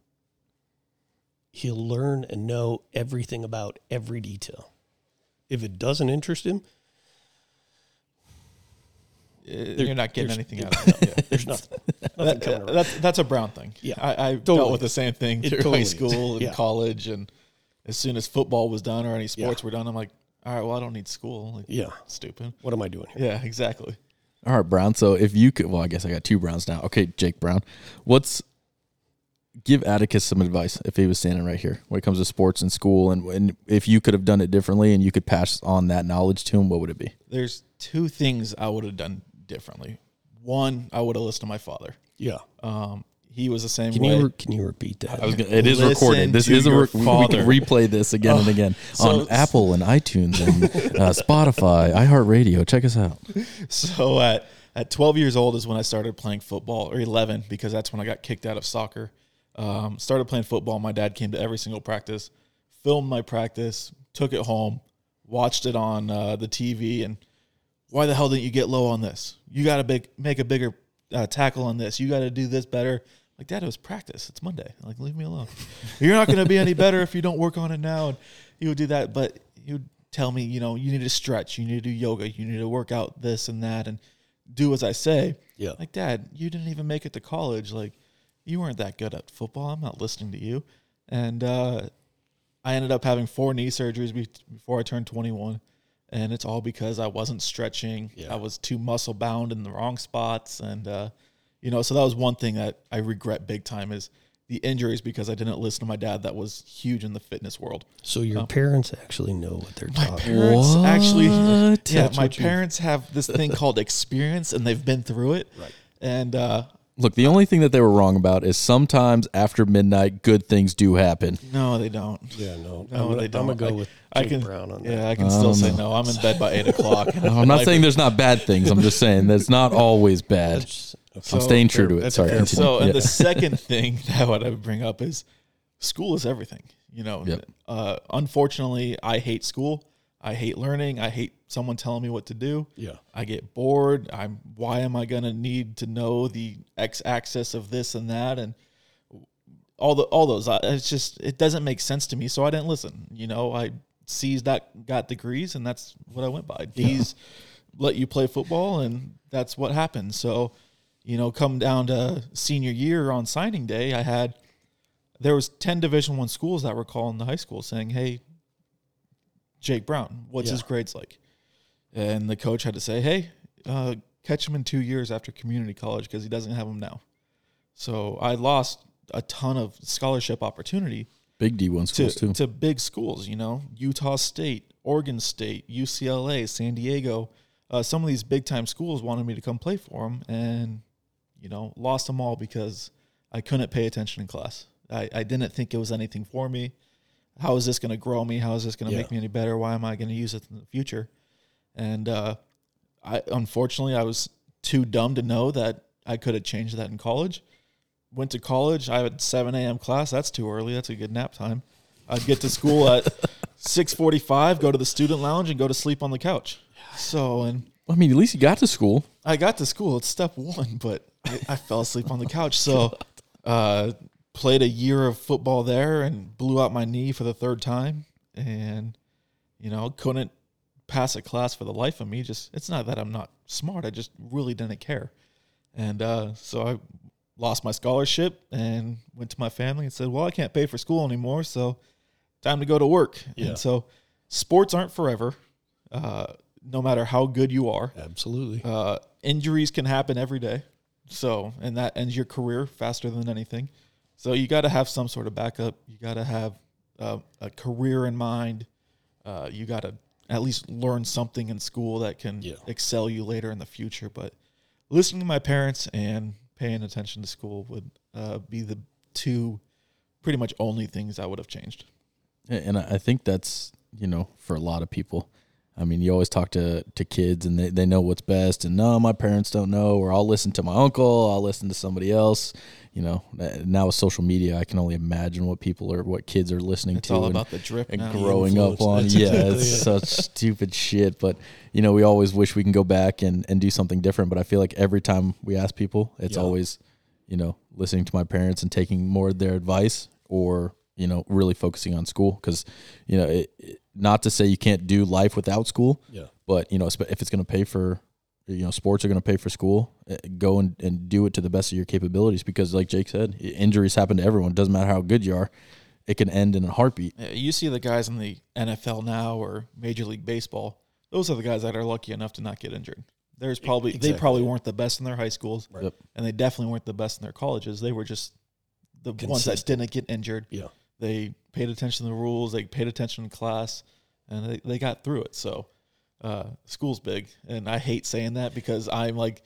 he'll learn and know everything about every detail if it doesn't interest him You're not getting anything out of it. Yeah. there's nothing nothing That- coming around. that's that's a Brown thing. Yeah, I, I dealt with the same thing It through totally high is. school and Yeah. college, and as soon as football was done or any sports Yeah. were done, I'm like, all right, well, I don't need school. Like, yeah stupid. what am I doing here Yeah, exactly. All right, Brown. So if you could, well, I guess I got two Browns now. Okay, Jake Brown. What's give Atticus some advice if he was standing right here when it comes to sports and school, and, and if you could have done it differently and you could pass on that knowledge to him, what would it be? There's two things I would have done differently. One, I would have listened to my father. yeah Um, he was the same can way. you re- can you repeat that I was gonna, it is Listen recorded. This is a your re- we can replay this again and again so- on Apple and iTunes and uh, Spotify, iHeartRadio. Check us out. So at at 12 years old is when I started playing football, or 11 because that's when I got kicked out of soccer. Um, started playing football. My dad came to every single practice, filmed my practice, took it home, watched it on uh, the TV, and why the hell didn't you get low on this? You got to big make a bigger uh, tackle on this. You got to do this better. Like dad, it was practice. It's Monday. Like leave me alone. You're not going to be any better if you don't work on it now. And he would do that, but he would tell me, you know, you need to stretch, you need to do yoga, you need to work out this and that, and do as I say. yeah Like, Dad, you didn't even make it to college. Like, you weren't that good at football. I'm not listening to you. And uh, I ended up having four knee surgeries be- before I turned 21. And it's all because I wasn't stretching. Yeah. I was too muscle bound in the wrong spots. And, uh, you know, so that was one thing that I regret big time is the injuries because I didn't listen to my dad that was huge in the fitness world. so your Oh. parents actually know what they're My talking parents actually, What? yeah, That's my what you- parents have this thing called experience and they've been through it. Right. And, uh, Look, the only thing that they were wrong about is sometimes after midnight, good things do happen. no, they don't. Yeah, no, No, I'm, they I'm don't. gonna go with I Jake can- Brown on that. Yeah, I can I still say know. no. I'm in bed by eight o'clock. No, I'm not saying there's not bad things. I'm just saying that's not always bad. That's, okay. I'm staying true to it. Sorry. fair continue. So, and Yeah. the second thing that I would bring up is school is everything. You know, Yep. uh, unfortunately, I hate school. I hate learning. I hate someone telling me what to do. Yeah. I get bored. I'm why am I gonna need to know the x axis of this and that and all the all those? I- It's just it doesn't make sense to me. So I didn't listen. You know, I C's that got degrees and that's what I went by. D's let you play football and that's what happened. So, you know, come down to senior year on signing day, I had there was ten Division One schools that were calling the high school saying, "Hey, Jake Brown, what's Yeah. his grades like?" And the coach had to say, "Hey, uh, catch him in two years after community college because he doesn't have them now." So I lost a ton of scholarship opportunity Big D1 to, schools too. to big schools, you know, Utah State, Oregon State, UCLA, San Diego. Uh, some of these big time schools wanted me to come play for them, and you know, lost them all because I couldn't pay attention in class. I, I didn't think it was anything for me. How is this going to grow me? How is this going to Yeah. make me any better? Why am I going to use it in the future? And uh, I unfortunately I was too dumb to know that I could have changed that in college. Went to college. I had 7 a.m. class. That's too early. That's a good nap time. I'd get to school at 6:45, go to the student lounge, and go to sleep on the couch. So, and I mean, at least you got to school. I got to school. It's step one, but I, I fell asleep on the couch. So, uh, played a year of football there and blew out my knee for the third time, and you know couldn't pass a class for the life of me. Just it's not that I'm not smart. I just really didn't care, and uh, so I lost my scholarship and went to my family and said, "Well, I can't pay for school anymore, so time to go to work." Yeah. And so, sports aren't forever. Uh, no matter how good you are, Absolutely. uh, injuries can happen every day. So, and that ends your career faster than anything. So, you got to have some sort of backup. You got to have uh, a career in mind. Uh, you got to at least learn something in school that can Yeah. excel you later in the future. But listening to my parents and paying attention to school would uh, be the two pretty much only things I would have changed. And I I think that's, you know, for a lot of people. I mean, you always talk to, to kids and they, they know what's best. And no, my parents don't know, or I'll listen to my uncle, I'll listen to somebody else. You know, Uh, now with social media, I can only imagine what people are, what kids are listening It's to. all and- about the drip and now. growing up on influence. yeah Exactly, it's yeah. such stupid shit but you know we always wish we can go back and and do something different but i feel like every time we ask people it's Yeah. always you know listening to my parents and taking more of their advice or you know really focusing on school because you know it, it- not to say you can't do life without school Yeah. but you know if it's going to pay for you know sports are going to pay for school eh, go and, and do it to the best of your capabilities because like jake said injuries happen to everyone it doesn't matter how good you are it can end in a heartbeat Yeah, You see the guys in the NFL now or Major League Baseball. Those are the guys that are lucky enough to not get injured. There's probably they probably weren't the best in their high schools, Right. Yep. and they definitely weren't the best in their colleges. They were just the ones that didn't get injured. Yeah. They paid attention to the rules. They paid attention in class, and they, they got through it. So, uh, school's big, and I hate saying that because I'm like,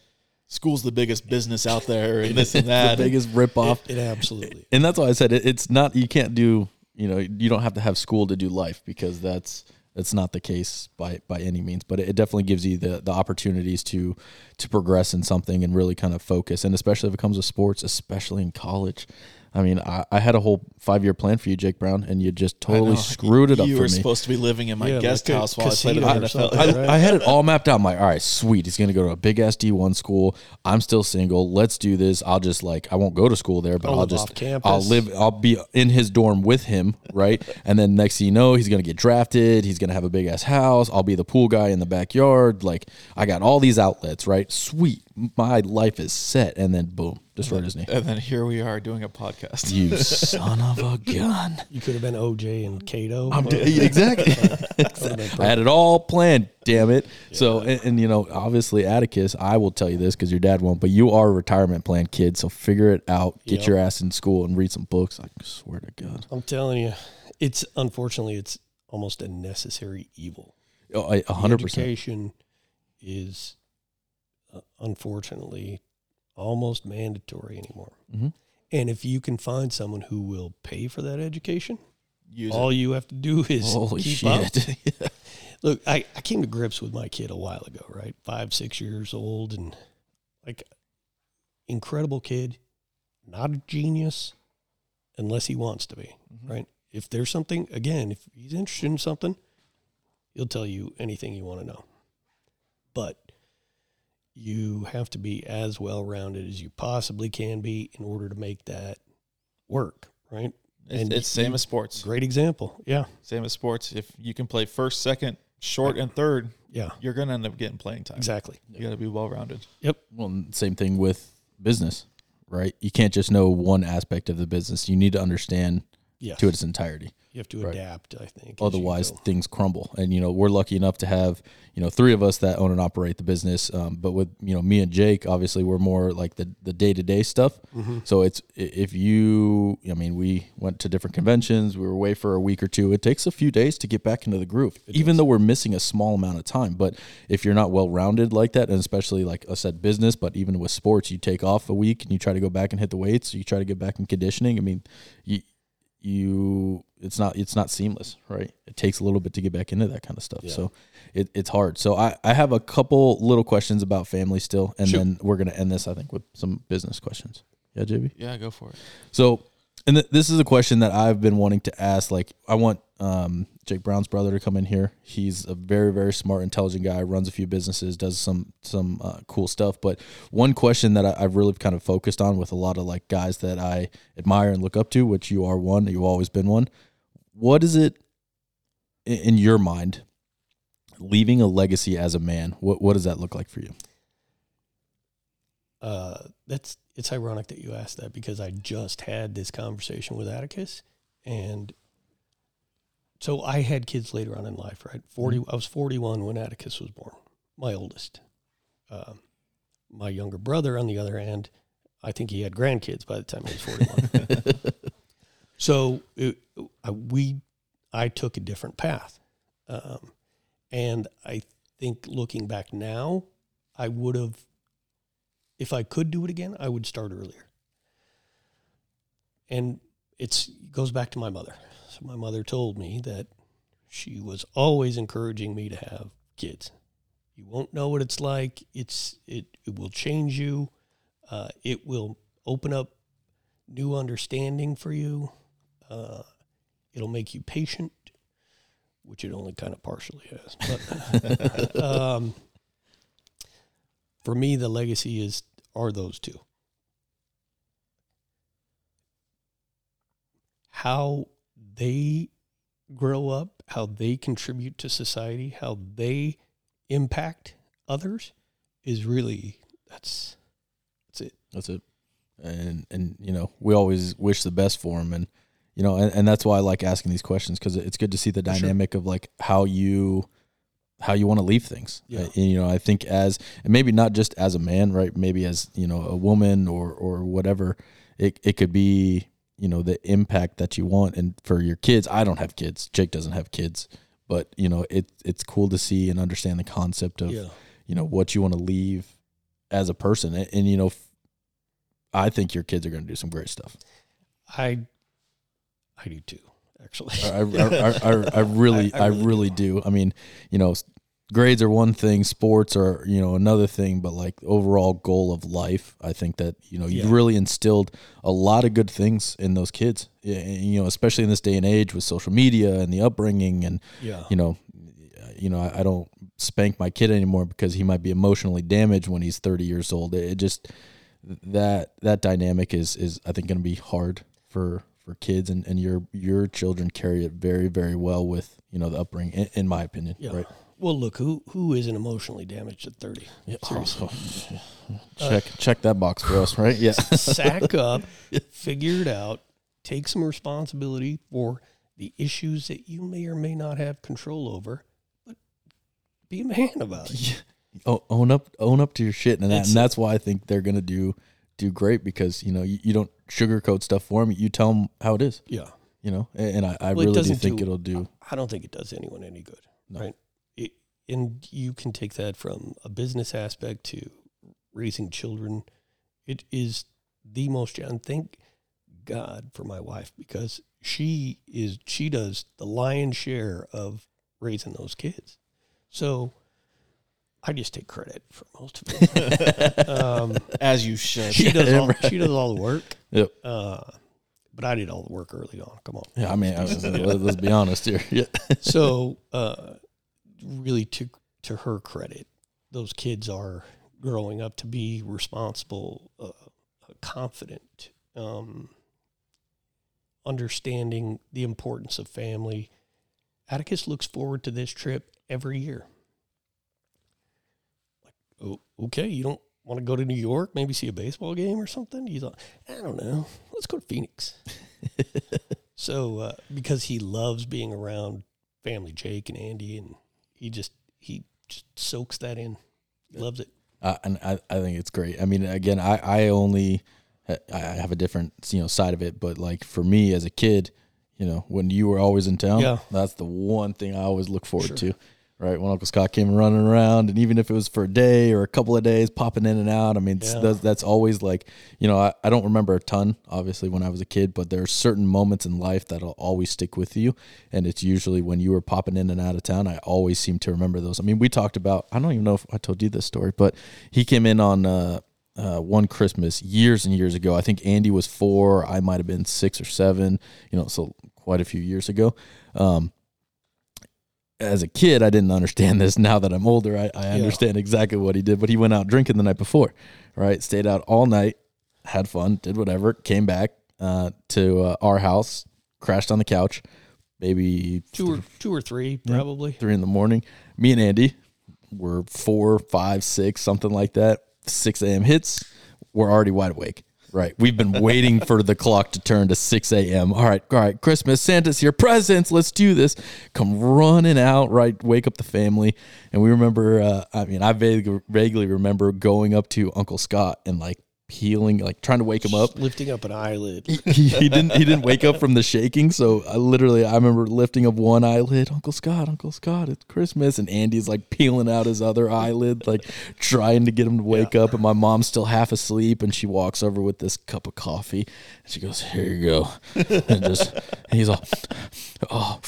school's the biggest business out there, and this and that. the biggest rip off It, it absolutely. and that's why I said it, it's not you can't do you know you don't have to have school to do life because that's that's not the case by by any means but it definitely gives you the the opportunities to to progress in something and really kind of focus and especially if it comes with sports especially in college I mean I, I had a whole five year plan for you Jake Brown and you just totally screwed it up for You for were me supposed to be living in my Yeah, guest like a house while I played in casino the or NFL. I, right? I had it all mapped out. I'm like, all right, sweet. He's gonna go to a big ass D1 school. I'm still single. Let's do this. I'll just like I won't go to school there, but I'll I'll, live just off campus. I'll live. I'll be in his dorm with him, right? and then next thing you know, he's gonna get drafted. He's gonna have a big ass house. I'll be the pool guy in the backyard. Like I got all these outlets, right? Sweet. My life is set. And then boom, destroyed his knee. And then here we are doing a podcast. You son of a gun. You could have been OJ and Kato. I'm d- exactly. I had it all planned. Damn it. So, and, and, you know, obviously, Atticus, I will tell you this because your dad won't, but you are a retirement plan kid. So figure it out. Get Yep. your ass in school and read some books. I swear to God. I'm telling you, it's unfortunately it's almost a necessary evil. Oh, I- a hundred percent. Education is uh, unfortunately almost mandatory anymore. Mhm. And if you can find someone who will pay for that education, Use all it. you have to do is Holy keep up. shit. Look, I, I came to grips with my kid a while ago, right? Five, six years old, and like incredible kid, not a genius unless he wants to be, Mhm. right? If there's something, again, if he's interested in something, he'll tell you anything you want to know. But you have to be as well rounded as you possibly can be in order to make that work, right? It's, and it's same as sports. Great example. Yeah. Same as sports. If you can play first, second, short, and third, Yeah. you're gonna end up getting playing time. Exactly. You got to be well rounded. Yep. Well, same thing with business, right? You can't just know one aspect of the business. You need to understand Yeah. to its entirety. You have to Right. adapt, I think. Otherwise, things crumble. And you know, we're lucky enough to have you know three of us that own and operate the business. Um, but with you know me and Jake, obviously, we're more like the the day to day stuff. Mm-hmm. So it's if you, I mean, we went to different conventions. We were away for a week or two. It takes a few days to get back into the groove, even though we're missing a small amount of time. But if you're not well rounded like that, and especially like I said, business, but even with sports, you take off a week and you try to go back and hit the weights. You try to get back in conditioning. I mean, you you it's not it's not seamless right it takes a little bit to get back into that kind of stuff Yeah. so it, it's hard so I, I have a couple little questions about family still and Shoot. then we're going to end this i think with some business questions yeah jb Yeah, go for it. so and th- this is a question that i've been wanting to ask like i want um, jake brown's brother to come in here. He's a very very smart intelligent guy runs a few businesses does some some uh, cool stuff. But one question that I, i've really kind of focused on with a lot of like guys that i admire and look up to which you are one you've always been one what is it i- in your mind leaving a legacy as a man? What what does that look like for you? Uh, that's it's ironic that you asked that because I just had this conversation with Atticus, and so I had kids later on in life. Right, 40 I was forty one when Atticus was born, my oldest. Um, my younger brother, on the other hand, I think he had grandkids by the time he was forty one. so it, I, we, I took a different path, um, and I think looking back now, I would have if I could do it again, I would start earlier. And it goes back to my mother. So my mother told me that she was always encouraging me to have kids. You won't know what it's like. It's it it will change you. Uh, it will open up new understanding for you. Uh, it'll make you patient, which it only kind of partially has. But um, for me, the legacy is are those two. How they grow up, how they contribute to society, how they impact others is really that's that's it. That's it. And and you know, we always wish the best for them and you know, and, and that's why I like asking these questions cuz it's good to see the For sure. dynamic of like how you how you want to leave things. Yeah. Uh, and, you know, I think as and maybe not just as a man, right? Maybe as, you know, a woman or or whatever. It it could be, you know, the impact that you want and for your kids. I don't have kids. Jake doesn't have kids. But, you know, it it's cool to see and understand the concept of Yeah. you know what you want to leave as a person and, and you know I think your kids are going to do some great stuff I I do too, actually. i, I, I, I, really I- really really, do. i mean you know grades are one thing sports are you know another thing but like overall goal of life i think that you know you Yeah. really instilled a lot of good things in those kids you know especially in this day and age with social media and the upbringing and yeah. you know, you know, I, I don't spank my kid anymore because he might be emotionally damaged when he's 30 years old. It, it just that that dynamic is is I think going to be hard for for kids and and your your children carry it very very well with you know the upbringing in, in my opinion. Yeah. Right. Well, look, who who isn't emotionally damaged at 30? Seriously. check check that box for us, right? Yeah. Sack up, figure it out, take some responsibility for the issues that you may or may not have control over, but be a man about it. O- own up own up to your shit and, that, and that's why I think they're going to do do great because you know you, you don't sugarcoat stuff for them. You tell them how it is. Yeah. You know, and, and I, I Well, really do think do- it'll do. I don't think it does anyone any good, No. right? It, and you can take that from a business aspect to raising children. It is the most, and thank God for my wife because she is she does the lion's share of raising those kids. So I just take credit for most of it. um, As you should. she does all right. she does all the work. Yep. Uh, but I did all the work early on. Come on. Yeah, I mean, I was, let- let's be honest here. Yeah. so uh, really to to her credit those kids are growing up to be responsible uh, confident um, understanding the importance of family atticus looks forward to this trip every year like oh, okay you don't want to go to new york maybe see a baseball game or something he's like i don't know let's go to phoenix So uh, because he loves being around family Jake and Andy, and he just he just soaks that in, loves it. uh, and I, I think it's great. I mean, again, I, I only I have a different you know side of it, but like for me as a kid, you know, when you were always in town, Yeah. that's the one thing I always look forward Sure. to. Right when Uncle Scott came running around, and even if it was for a day or a couple of days, popping in and out. I mean, Yeah. that's, that's always like you know I, I don't remember a ton, obviously, when I was a kid, but there are certain moments in life that'll always stick with you, and it's usually when you were popping in and out of town. I always seem to remember those. I mean, we talked about I don't even know if I told you this story, but he came in on. Uh, uh, one Christmas years and years ago. I think Andy was four. I might have been six or seven. You know, so quite a few years ago. Um, as a kid, I didn't understand this. Now that I'm older, I, I understand exactly what he did. But he went out drinking the night before, right? Stayed out all night, had fun, did whatever. Came back uh, to uh, our house, crashed on the couch. Maybe Two or two or three probably. three in the morning. Me and Andy were four, five, six, something like that. 6 a.m. hits. We're already wide awake. Right. We've been waiting for the clock to turn to 6 a.m. All right. All right. Christmas. Santa's here. Presents. Let's do this. Come running out. Right. Wake up the family. And we remember, uh, I mean, I vaguely, vaguely remember going up to Uncle Scott and like peeling, like trying to wake him up lifting up an eyelid. he, he didn't he didn't wake up from the shaking so i literally i remember lifting up one eyelid uncle scott uncle scott it's christmas and andy's like peeling out his other eyelid like trying to get him to wake up and my mom's still half asleep and she walks over with this cup of coffee and she goes here you go and just and he's all oh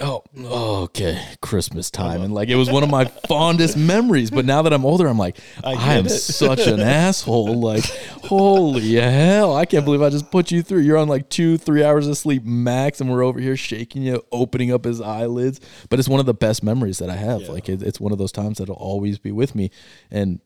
oh oh, okay. Christmas time. And like it was one of my fondest memories but now that i'm older i'm like i, get am such an asshole. Like holy hell. I can't believe i just put you through. You're on like two three hours of sleep max and we're over here shaking you opening up his eyelids. But it's one of the best memories that i have. Like it, it's one of those times that'll always be with me. And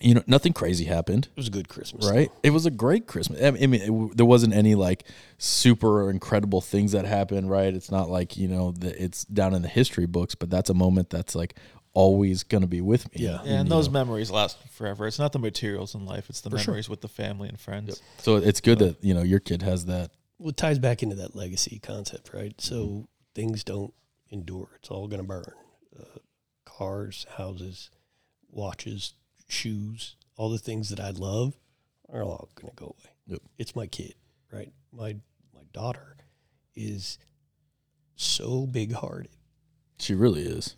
you know nothing crazy happened It was a good Christmas. right? It was a great Christmas. I mean, it, there wasn't any like super incredible things that happened, right? It's not like you know the, it's down in the history books, but that's a moment that's like always gonna be with me. Yeah. Yeah, and you those know. memories last forever. It's not the materials in life; it's the memories with the family and friends. So it's good that you know your kid has that. Well, it ties back into that legacy concept, right? So things don't endure; it's all going to burn. Uh, cars, houses, watches, shoes, all the things that I love are all going to go away. Yep. It's my kid, right? My my daughter is so big hearted. She really is.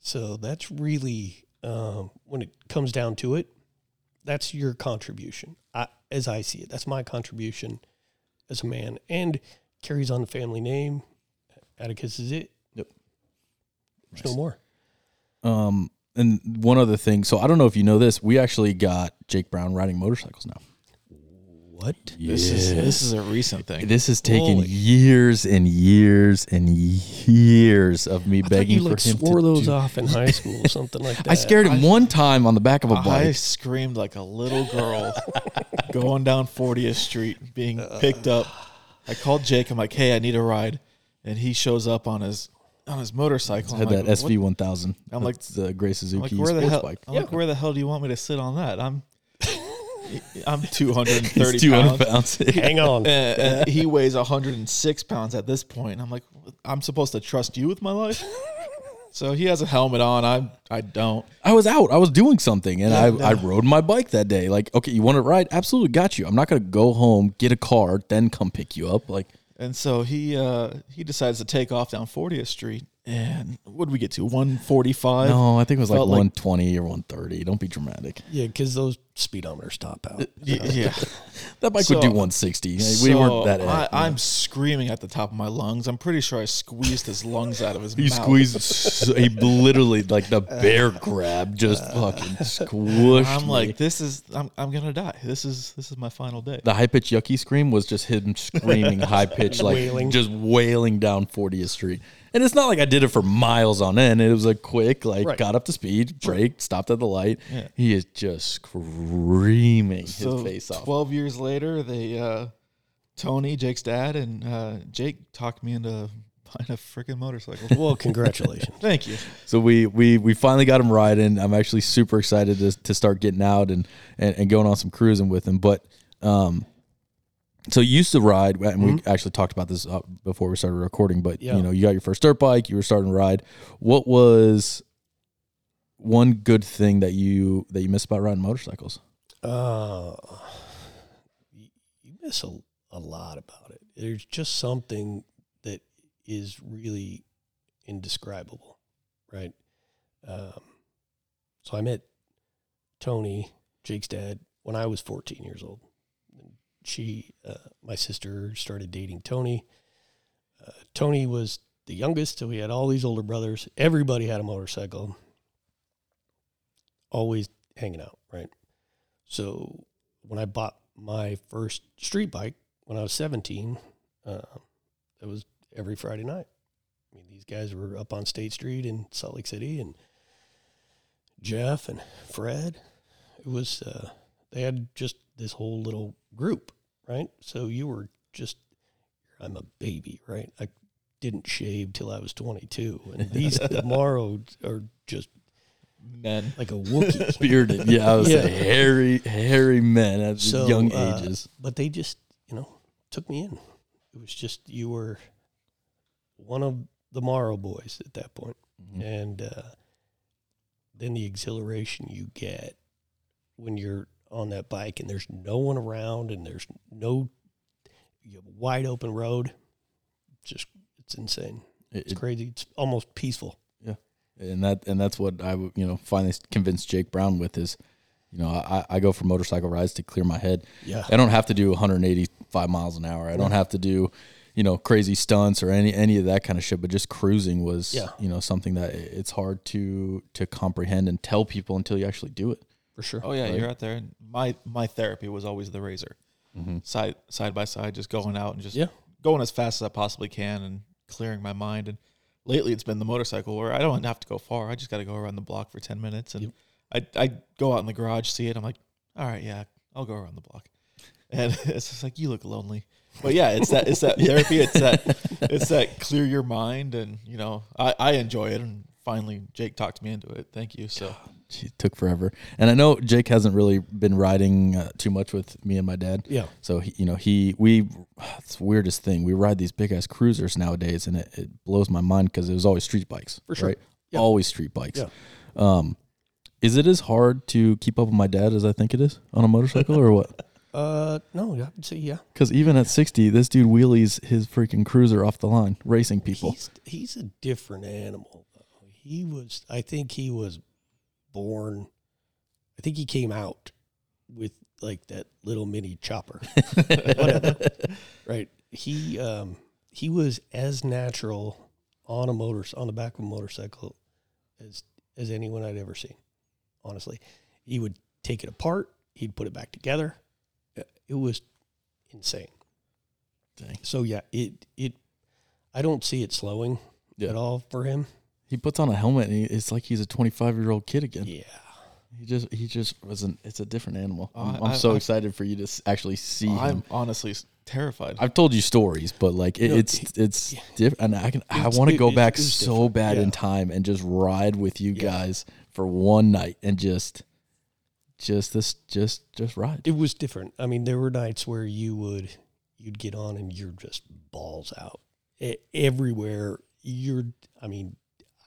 So that's really um, when it comes down to it, that's your contribution. I, as I see it, that's my contribution as a man, and carries on the family name. Atticus is it. Yep. There's no more. Um, and one other thing. So I don't know if you know this. We actually got Jake Brown riding motorcycles now. What? This is this is a recent thing. This has taken Holy. years and years and years of me I begging you for like him swore to those do- off in high school, or something like that. I scared him one time on the back of a I bike. I screamed like a little girl going down 40th Street, being picked up. I called Jake. I'm like, "Hey, I need a ride," and he shows up on his on his motorcycle. had I'm that "What SV 1000. I'm like- the Grace Suzuki like, where the sports hell? bike. I'm like, where the hell do you want me to sit on that? I'm, I'm 230 200 pounds. pounds. Hang on. And, and he weighs 106 pounds at this point. I'm like, I'm supposed to trust you with my life. So he has a helmet on. I I don't. I was out. I was doing something, and Yeah, I, no. I rode my bike that day. Like, okay, you want to ride? Absolutely, got you. I'm not gonna go home, get a car, then come pick you up. Like, And so he uh, he decides to take off down 40th Street. And what did we get to? 145. no, I think it was like Felt like- 120 or 130. Don't be dramatic. Yeah, because those speedometers top out. Y- yeah. That bike So- would do 160. we So weren't that. I, you know. I'm screaming at the top of my lungs. I'm pretty sure I squeezed his lungs out of his mouth. He mouth. squeezed. so he literally like the bear grab, just uh, fucking squished. I'm me. like, this is I'm I'm gonna die. This is this is my final day. The high pitched yucky scream was just him screaming high pitched, like Wailing. just wailing down 40th Street. And it's not like I did it for miles on end. It was a quick, like Right. got up to speed, braked, stopped at the light. Yeah. He is just screaming his face off. Twelve years later, they uh, Tony, Jake's dad, and uh, Jake talked me into buying a freaking motorcycle. Well, congratulations. Thank you. So we we we finally got him riding. I'm actually super excited to to start getting out and and, and going on some cruising with him. But um, so you used to ride, and we actually talked about this uh, before we started recording. But Yeah. you know, you got your first dirt bike. You were starting to ride. What was one good thing that you that you miss about riding motorcycles? Uh, you, you miss a, a lot about it. There's just something that is really indescribable, right? Um, so I met Tony, Jake's dad, when I was 14 years old. She, uh, my sister, started dating Tony. Uh, Tony was the youngest, so we had all these older brothers. Everybody had a motorcycle, always hanging out, right? So when I bought my first street bike when I was 17, uh, it was every Friday night. I mean, these guys were up on State Street in Salt Lake City, and Jeff and Fred. It was uh, they had just this whole little group, right? So you were just I'm a baby, right? I didn't shave till I was 22, and these tomorrow are just Men. like a Wookiee. Bearded, yeah, I was Yeah. hairy, hairy men at So, young uh, ages. but they just you know took me in it was just you were one of the morrow boys at that point Mhm. and uh, then the exhilaration you get when you're on that bike and there's no one around and there's no you have a wide open road just it's insane It- it's crazy it's almost peaceful Yeah, and that and that's what I would you know finally convinced Jake Brown with is, you know, I, I go for motorcycle rides to clear my head. yeah I don't have to do 185 miles an hour. I don't have to do, you know, crazy stunts or any any of that kind of shit. But just cruising was, Yeah. you know, something that it's hard to to comprehend and tell people until you actually do it. For sure Oh yeah, Right. you're out there. My my therapy was always the razor, Mm-hmm. side side by side, just going out and just Yeah. going as fast as I possibly can and clearing my mind. And lately, it's been the motorcycle where I don't have to go far. I just got to go around the block for ten minutes, and I I go out in the garage, see it. I'm like, all right, yeah, I'll go around the block. And it's just like you look lonely, but yeah, it's that it's that therapy. It's that it's that clear your mind, and you know I I enjoy it. And finally, Jake talked me into it. Thank you. So It took forever, and I know Jake hasn't really been riding uh, too much with me and my dad. yeah So he, you know, he we it's the weirdest thing. We ride these big ass cruisers nowadays, and it, it blows my mind because it was always street bikes, For sure. right? Yeah. Always street bikes. Yeah. Um, is it as hard to keep up with my dad as I think it is on a motorcycle, or what? uh no i would say yeah Because even at sixty, this dude wheelies his freaking cruiser off the line, racing people. He's he's a different animal. Though. He was. I think he was born. I think he came out with like that little mini chopper. Whatever. Right. He um he was as natural on a motor on the back of a motorcycle as as anyone I'd ever seen. Honestly, he would take it apart. He'd put it back together. It was insane. Dang. So yeah, it it I don't see it slowing Yeah. at all for him. He puts on a helmet, and he, it's like he's a twenty-five year old kid again. Yeah. He just he just wasn't. It's a different animal. I'm, I- I'm so I- excited for you to s- actually see him. I'm honestly terrified. I've told you stories, but like it, No, it's it- it's different. And I can I It's- want to it- go it back is so different. bad in time and just ride with you Yeah. guys for one night and just just this just just ride. It was different. I mean, there were nights where you would you'd get on and you're just balls out. E- everywhere you're I mean,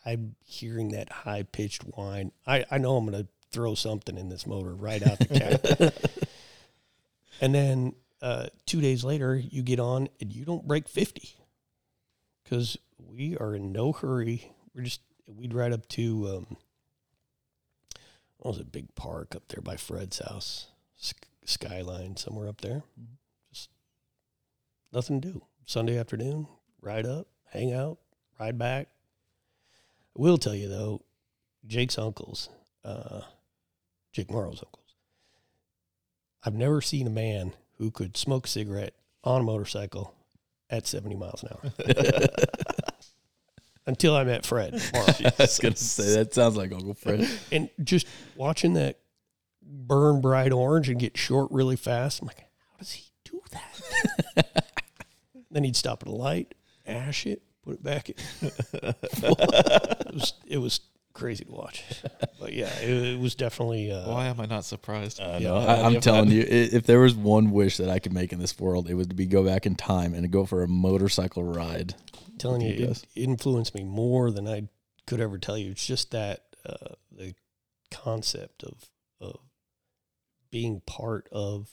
I'm hearing that high pitched whine. I, I know I'm gonna throw something in this motor right out the cat. and then uh, two days later you get on and you don't break fifty. Cause we are in no hurry. We're just we'd ride up to um what was it, big park up there by Fred's house, Sk- Skyline, somewhere up there. Just nothing to do. Sunday afternoon, ride up, hang out, ride back. I will tell you though, Jake's uncles, uh, Jake Morrow's uncles. I've never seen a man who could smoke a cigarette on a motorcycle at 70 miles an hour. Until I met Fred. I was gonna say that sounds like Uncle Fred. and just watching that burn bright orange and get short really fast, I'm like, how does he do that? then he'd stop at a light, ash it, put it back. It was it was crazy to watch. but yeah, it, it was definitely. Uh, Why am I not surprised? I Yeah, know. I- I, I'm telling had- you, if there was one wish that I could make in this world, it would be go back in time and go for a motorcycle ride. telling you, you it influenced me more than I could ever tell you. It's just that uh, the concept of of being part of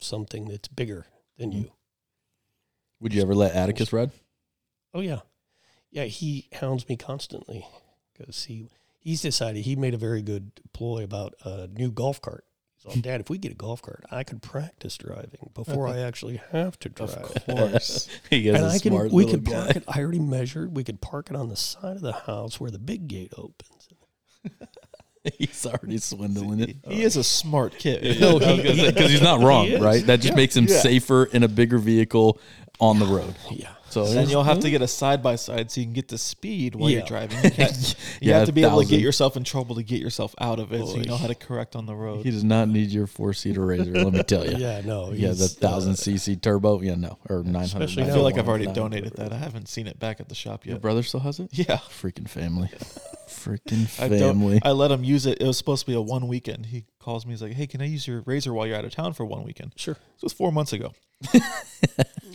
something that's bigger than Mhm. you. Would you ever let Atticus ride? Oh yeah, yeah. He hounds me constantly because he he's decided he made a very good ploy about a new golf cart. He's like, Dad, if we get a golf cart, I could practice driving before I actually have to drive. Of course. He is and a I can smart we little could guy. park it. I already measured. We could park it on the side of the house where the big gate opens. He's already swindling it. he is a smart kid. No, he- because he's not wrong, He right? That just Yeah. makes him Yeah. safer in a bigger vehicle on the road. Yeah, So then you'll have to get a side by side so you can get the speed while Yeah. you're driving. You, can't- you Yeah, have to be able to 1,000. get yourself in trouble to get yourself out of it, so you know how to correct on the road. he does not need your four seater razor. Let me tell you. yeah. No, Yeah, the he's, thousand uh, cc turbo. Yeah, no, or nine hundred. Especially I feel like I've already donated that. I haven't seen it back at the shop Your yet. brother still has it. Yeah, Freaking family. Freaking I don't. family. I let him use it. It was supposed to be a one weekend. He calls me. He's like, "Hey, can I use your razor while you're out of town for one weekend?" Sure. This was four months ago.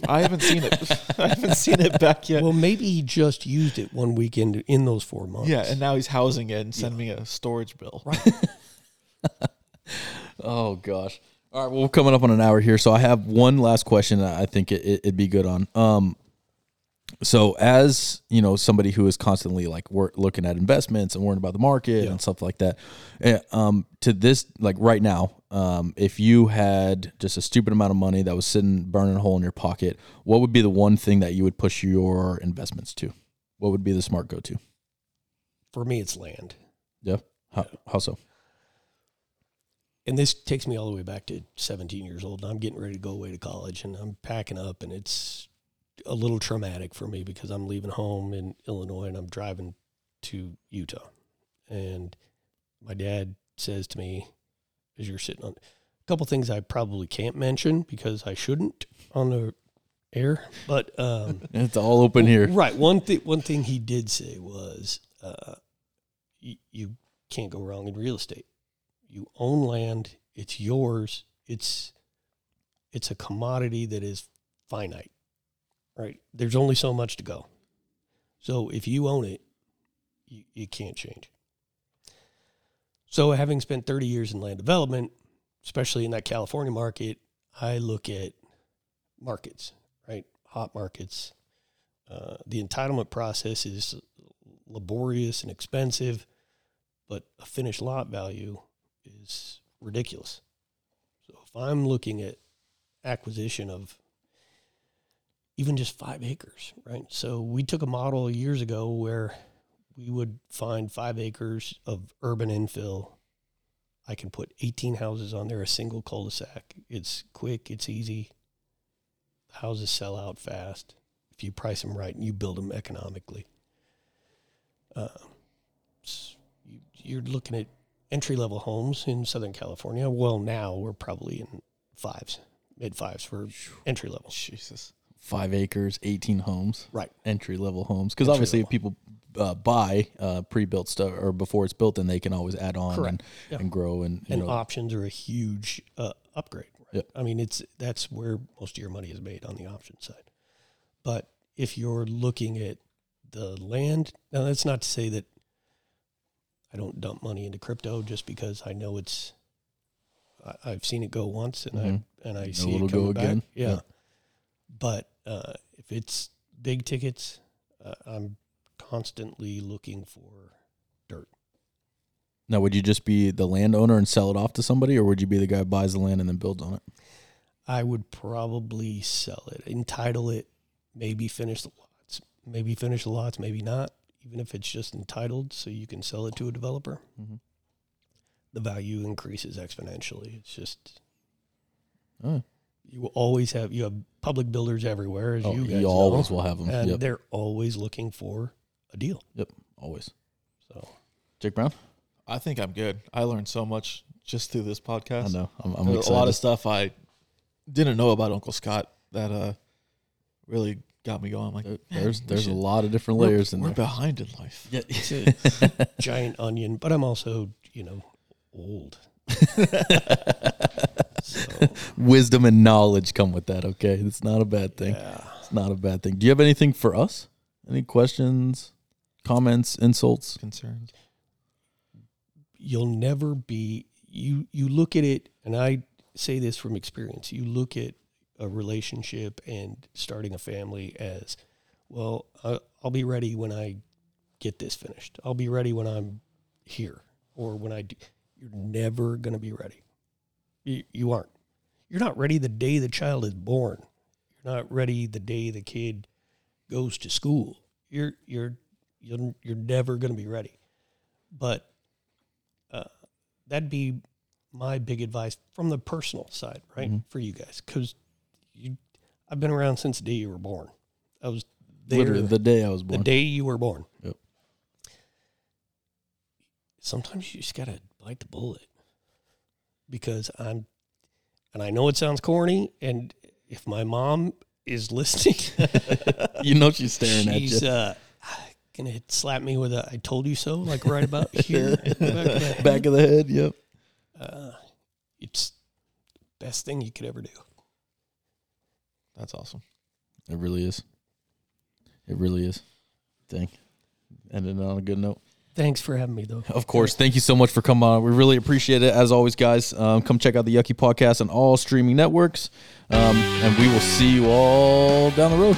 I haven't seen it. I haven't seen it back yet. Well, maybe he just used it one weekend in those four months. yeah, and now he's housing it and sending me a storage bill. Right. Oh gosh. All right. Well, we're coming up on an hour here, so I have one last question. That I think it, it, would be good on. Um, so as you know, somebody who is constantly like work, looking at investments and worrying about the market Yeah. and stuff like that, eh, um, to this like right now, um, if you had just a stupid amount of money that was sitting burning a hole in your pocket, what would be the one thing that you would push your investments to? What would be the smart go to? For me, it's land. Yeah. How, how so? and this takes me all the way back to 17 years old. And I'm getting ready to go away to college, and I'm packing up, and it's a little traumatic for me because I'm leaving home in Illinois and I'm driving to Utah. And my dad says to me, as you're sitting on a couple things I probably can't mention because I shouldn't on the air, but um, It's all open here. Right. One thing. One thing he did say was, uh, you, you can't go wrong in real estate. You own land. It's yours. It's it's a commodity that is finite. Right. There's only so much to go. So if you own it, you, you can't change. So having spent 30 years in land development, especially in that California market, I look at markets, right? Hot markets, uh, the entitlement process is laborious and expensive, but a finished lot value is ridiculous. So if I'm looking at acquisition of even just five acres, right? So we took a model years ago where we would find five acres of urban infill. I can put 18 houses on there, a single cul-de-sac. It's quick, it's easy. Houses sell out fast if you price them right and you build them economically. Uh, you, you're looking at entry level homes in Southern California. Well, now we're probably in fives, mid fives for entry level. Jesus. Five acres, eighteen homes. Right. entry level homes because obviously if people uh, buy uh, pre-built stuff or before it's built then they can always add on Correct. and, Yeah. and grow and you and know options are a huge uh, upgrade. Right? Yep. I mean, it's that's where most of your money is made on the option side. But if you're looking at the land, now that's not to say that I don't dump money into crypto just because I know it's. I, I've seen it go once, and Mhm. I and I see it'll it go back. again. Yeah. Yeah. But uh, if it's big tickets, uh, I'm constantly looking for dirt. now would you just be the landowner and sell it off to somebody or would you be the guy who buys the land and then builds on it I would probably sell it, entitle it, maybe finish the lots, maybe finish the lots, maybe not. Even if it's just entitled, so you can sell it to a developer, Mhm. the value increases exponentially. It's just oh, you will always have you have public builders everywhere, as oh, you you, guys always know, will have them and yep they're always looking for a deal. Yep always So Jake Brown I think I'm good. I learned so much just through this podcast. I know I'm, I'm excited a lot of stuff I didn't know about Uncle Scott that uh really got me going. Like, There- "Man, There's we there's a lot of different we're- layers in we're there. behind in life. Yeah. It's a giant onion, but I'm also, you know, old. Wisdom and knowledge come with that. Okay, it's not a bad thing. yeah. It's not a bad thing. Do you have anything for us? Any questions, comments, insults? Concerns. You'll never be you you look at it and I say this from experience. You look at a relationship and starting a family as well, I, I'll be ready when I get this finished. I'll be ready when I'm here or when I do. You're never going to be ready. You, you aren't. You're not ready the day the child is born. You're not ready the day the kid goes to school. You're you're you're, you're never going to be ready. But uh, that'd be my big advice from the personal side, right, Mhm. for you guys, because you, I've been around since the day you were born. I was there Literally the day I was born. the day you were born. Yep. Sometimes you just gotta bite the bullet because I'm, and I know it sounds corny, and if my mom is listening, you know she's staring at she's you. uh, gonna slap me with a "I told you so," like right about here, back of the head. Back of the head. Yep. Uh, it's the best thing you could ever do. That's awesome. It really is. It really is. Dang. Ended on a good note. Thanks for having me, though. Of course. Thank you so much for coming on. We really appreciate it. As always, guys, um, come check out the Yuckie Podcast on all streaming networks. Um, and we will see you all down the road.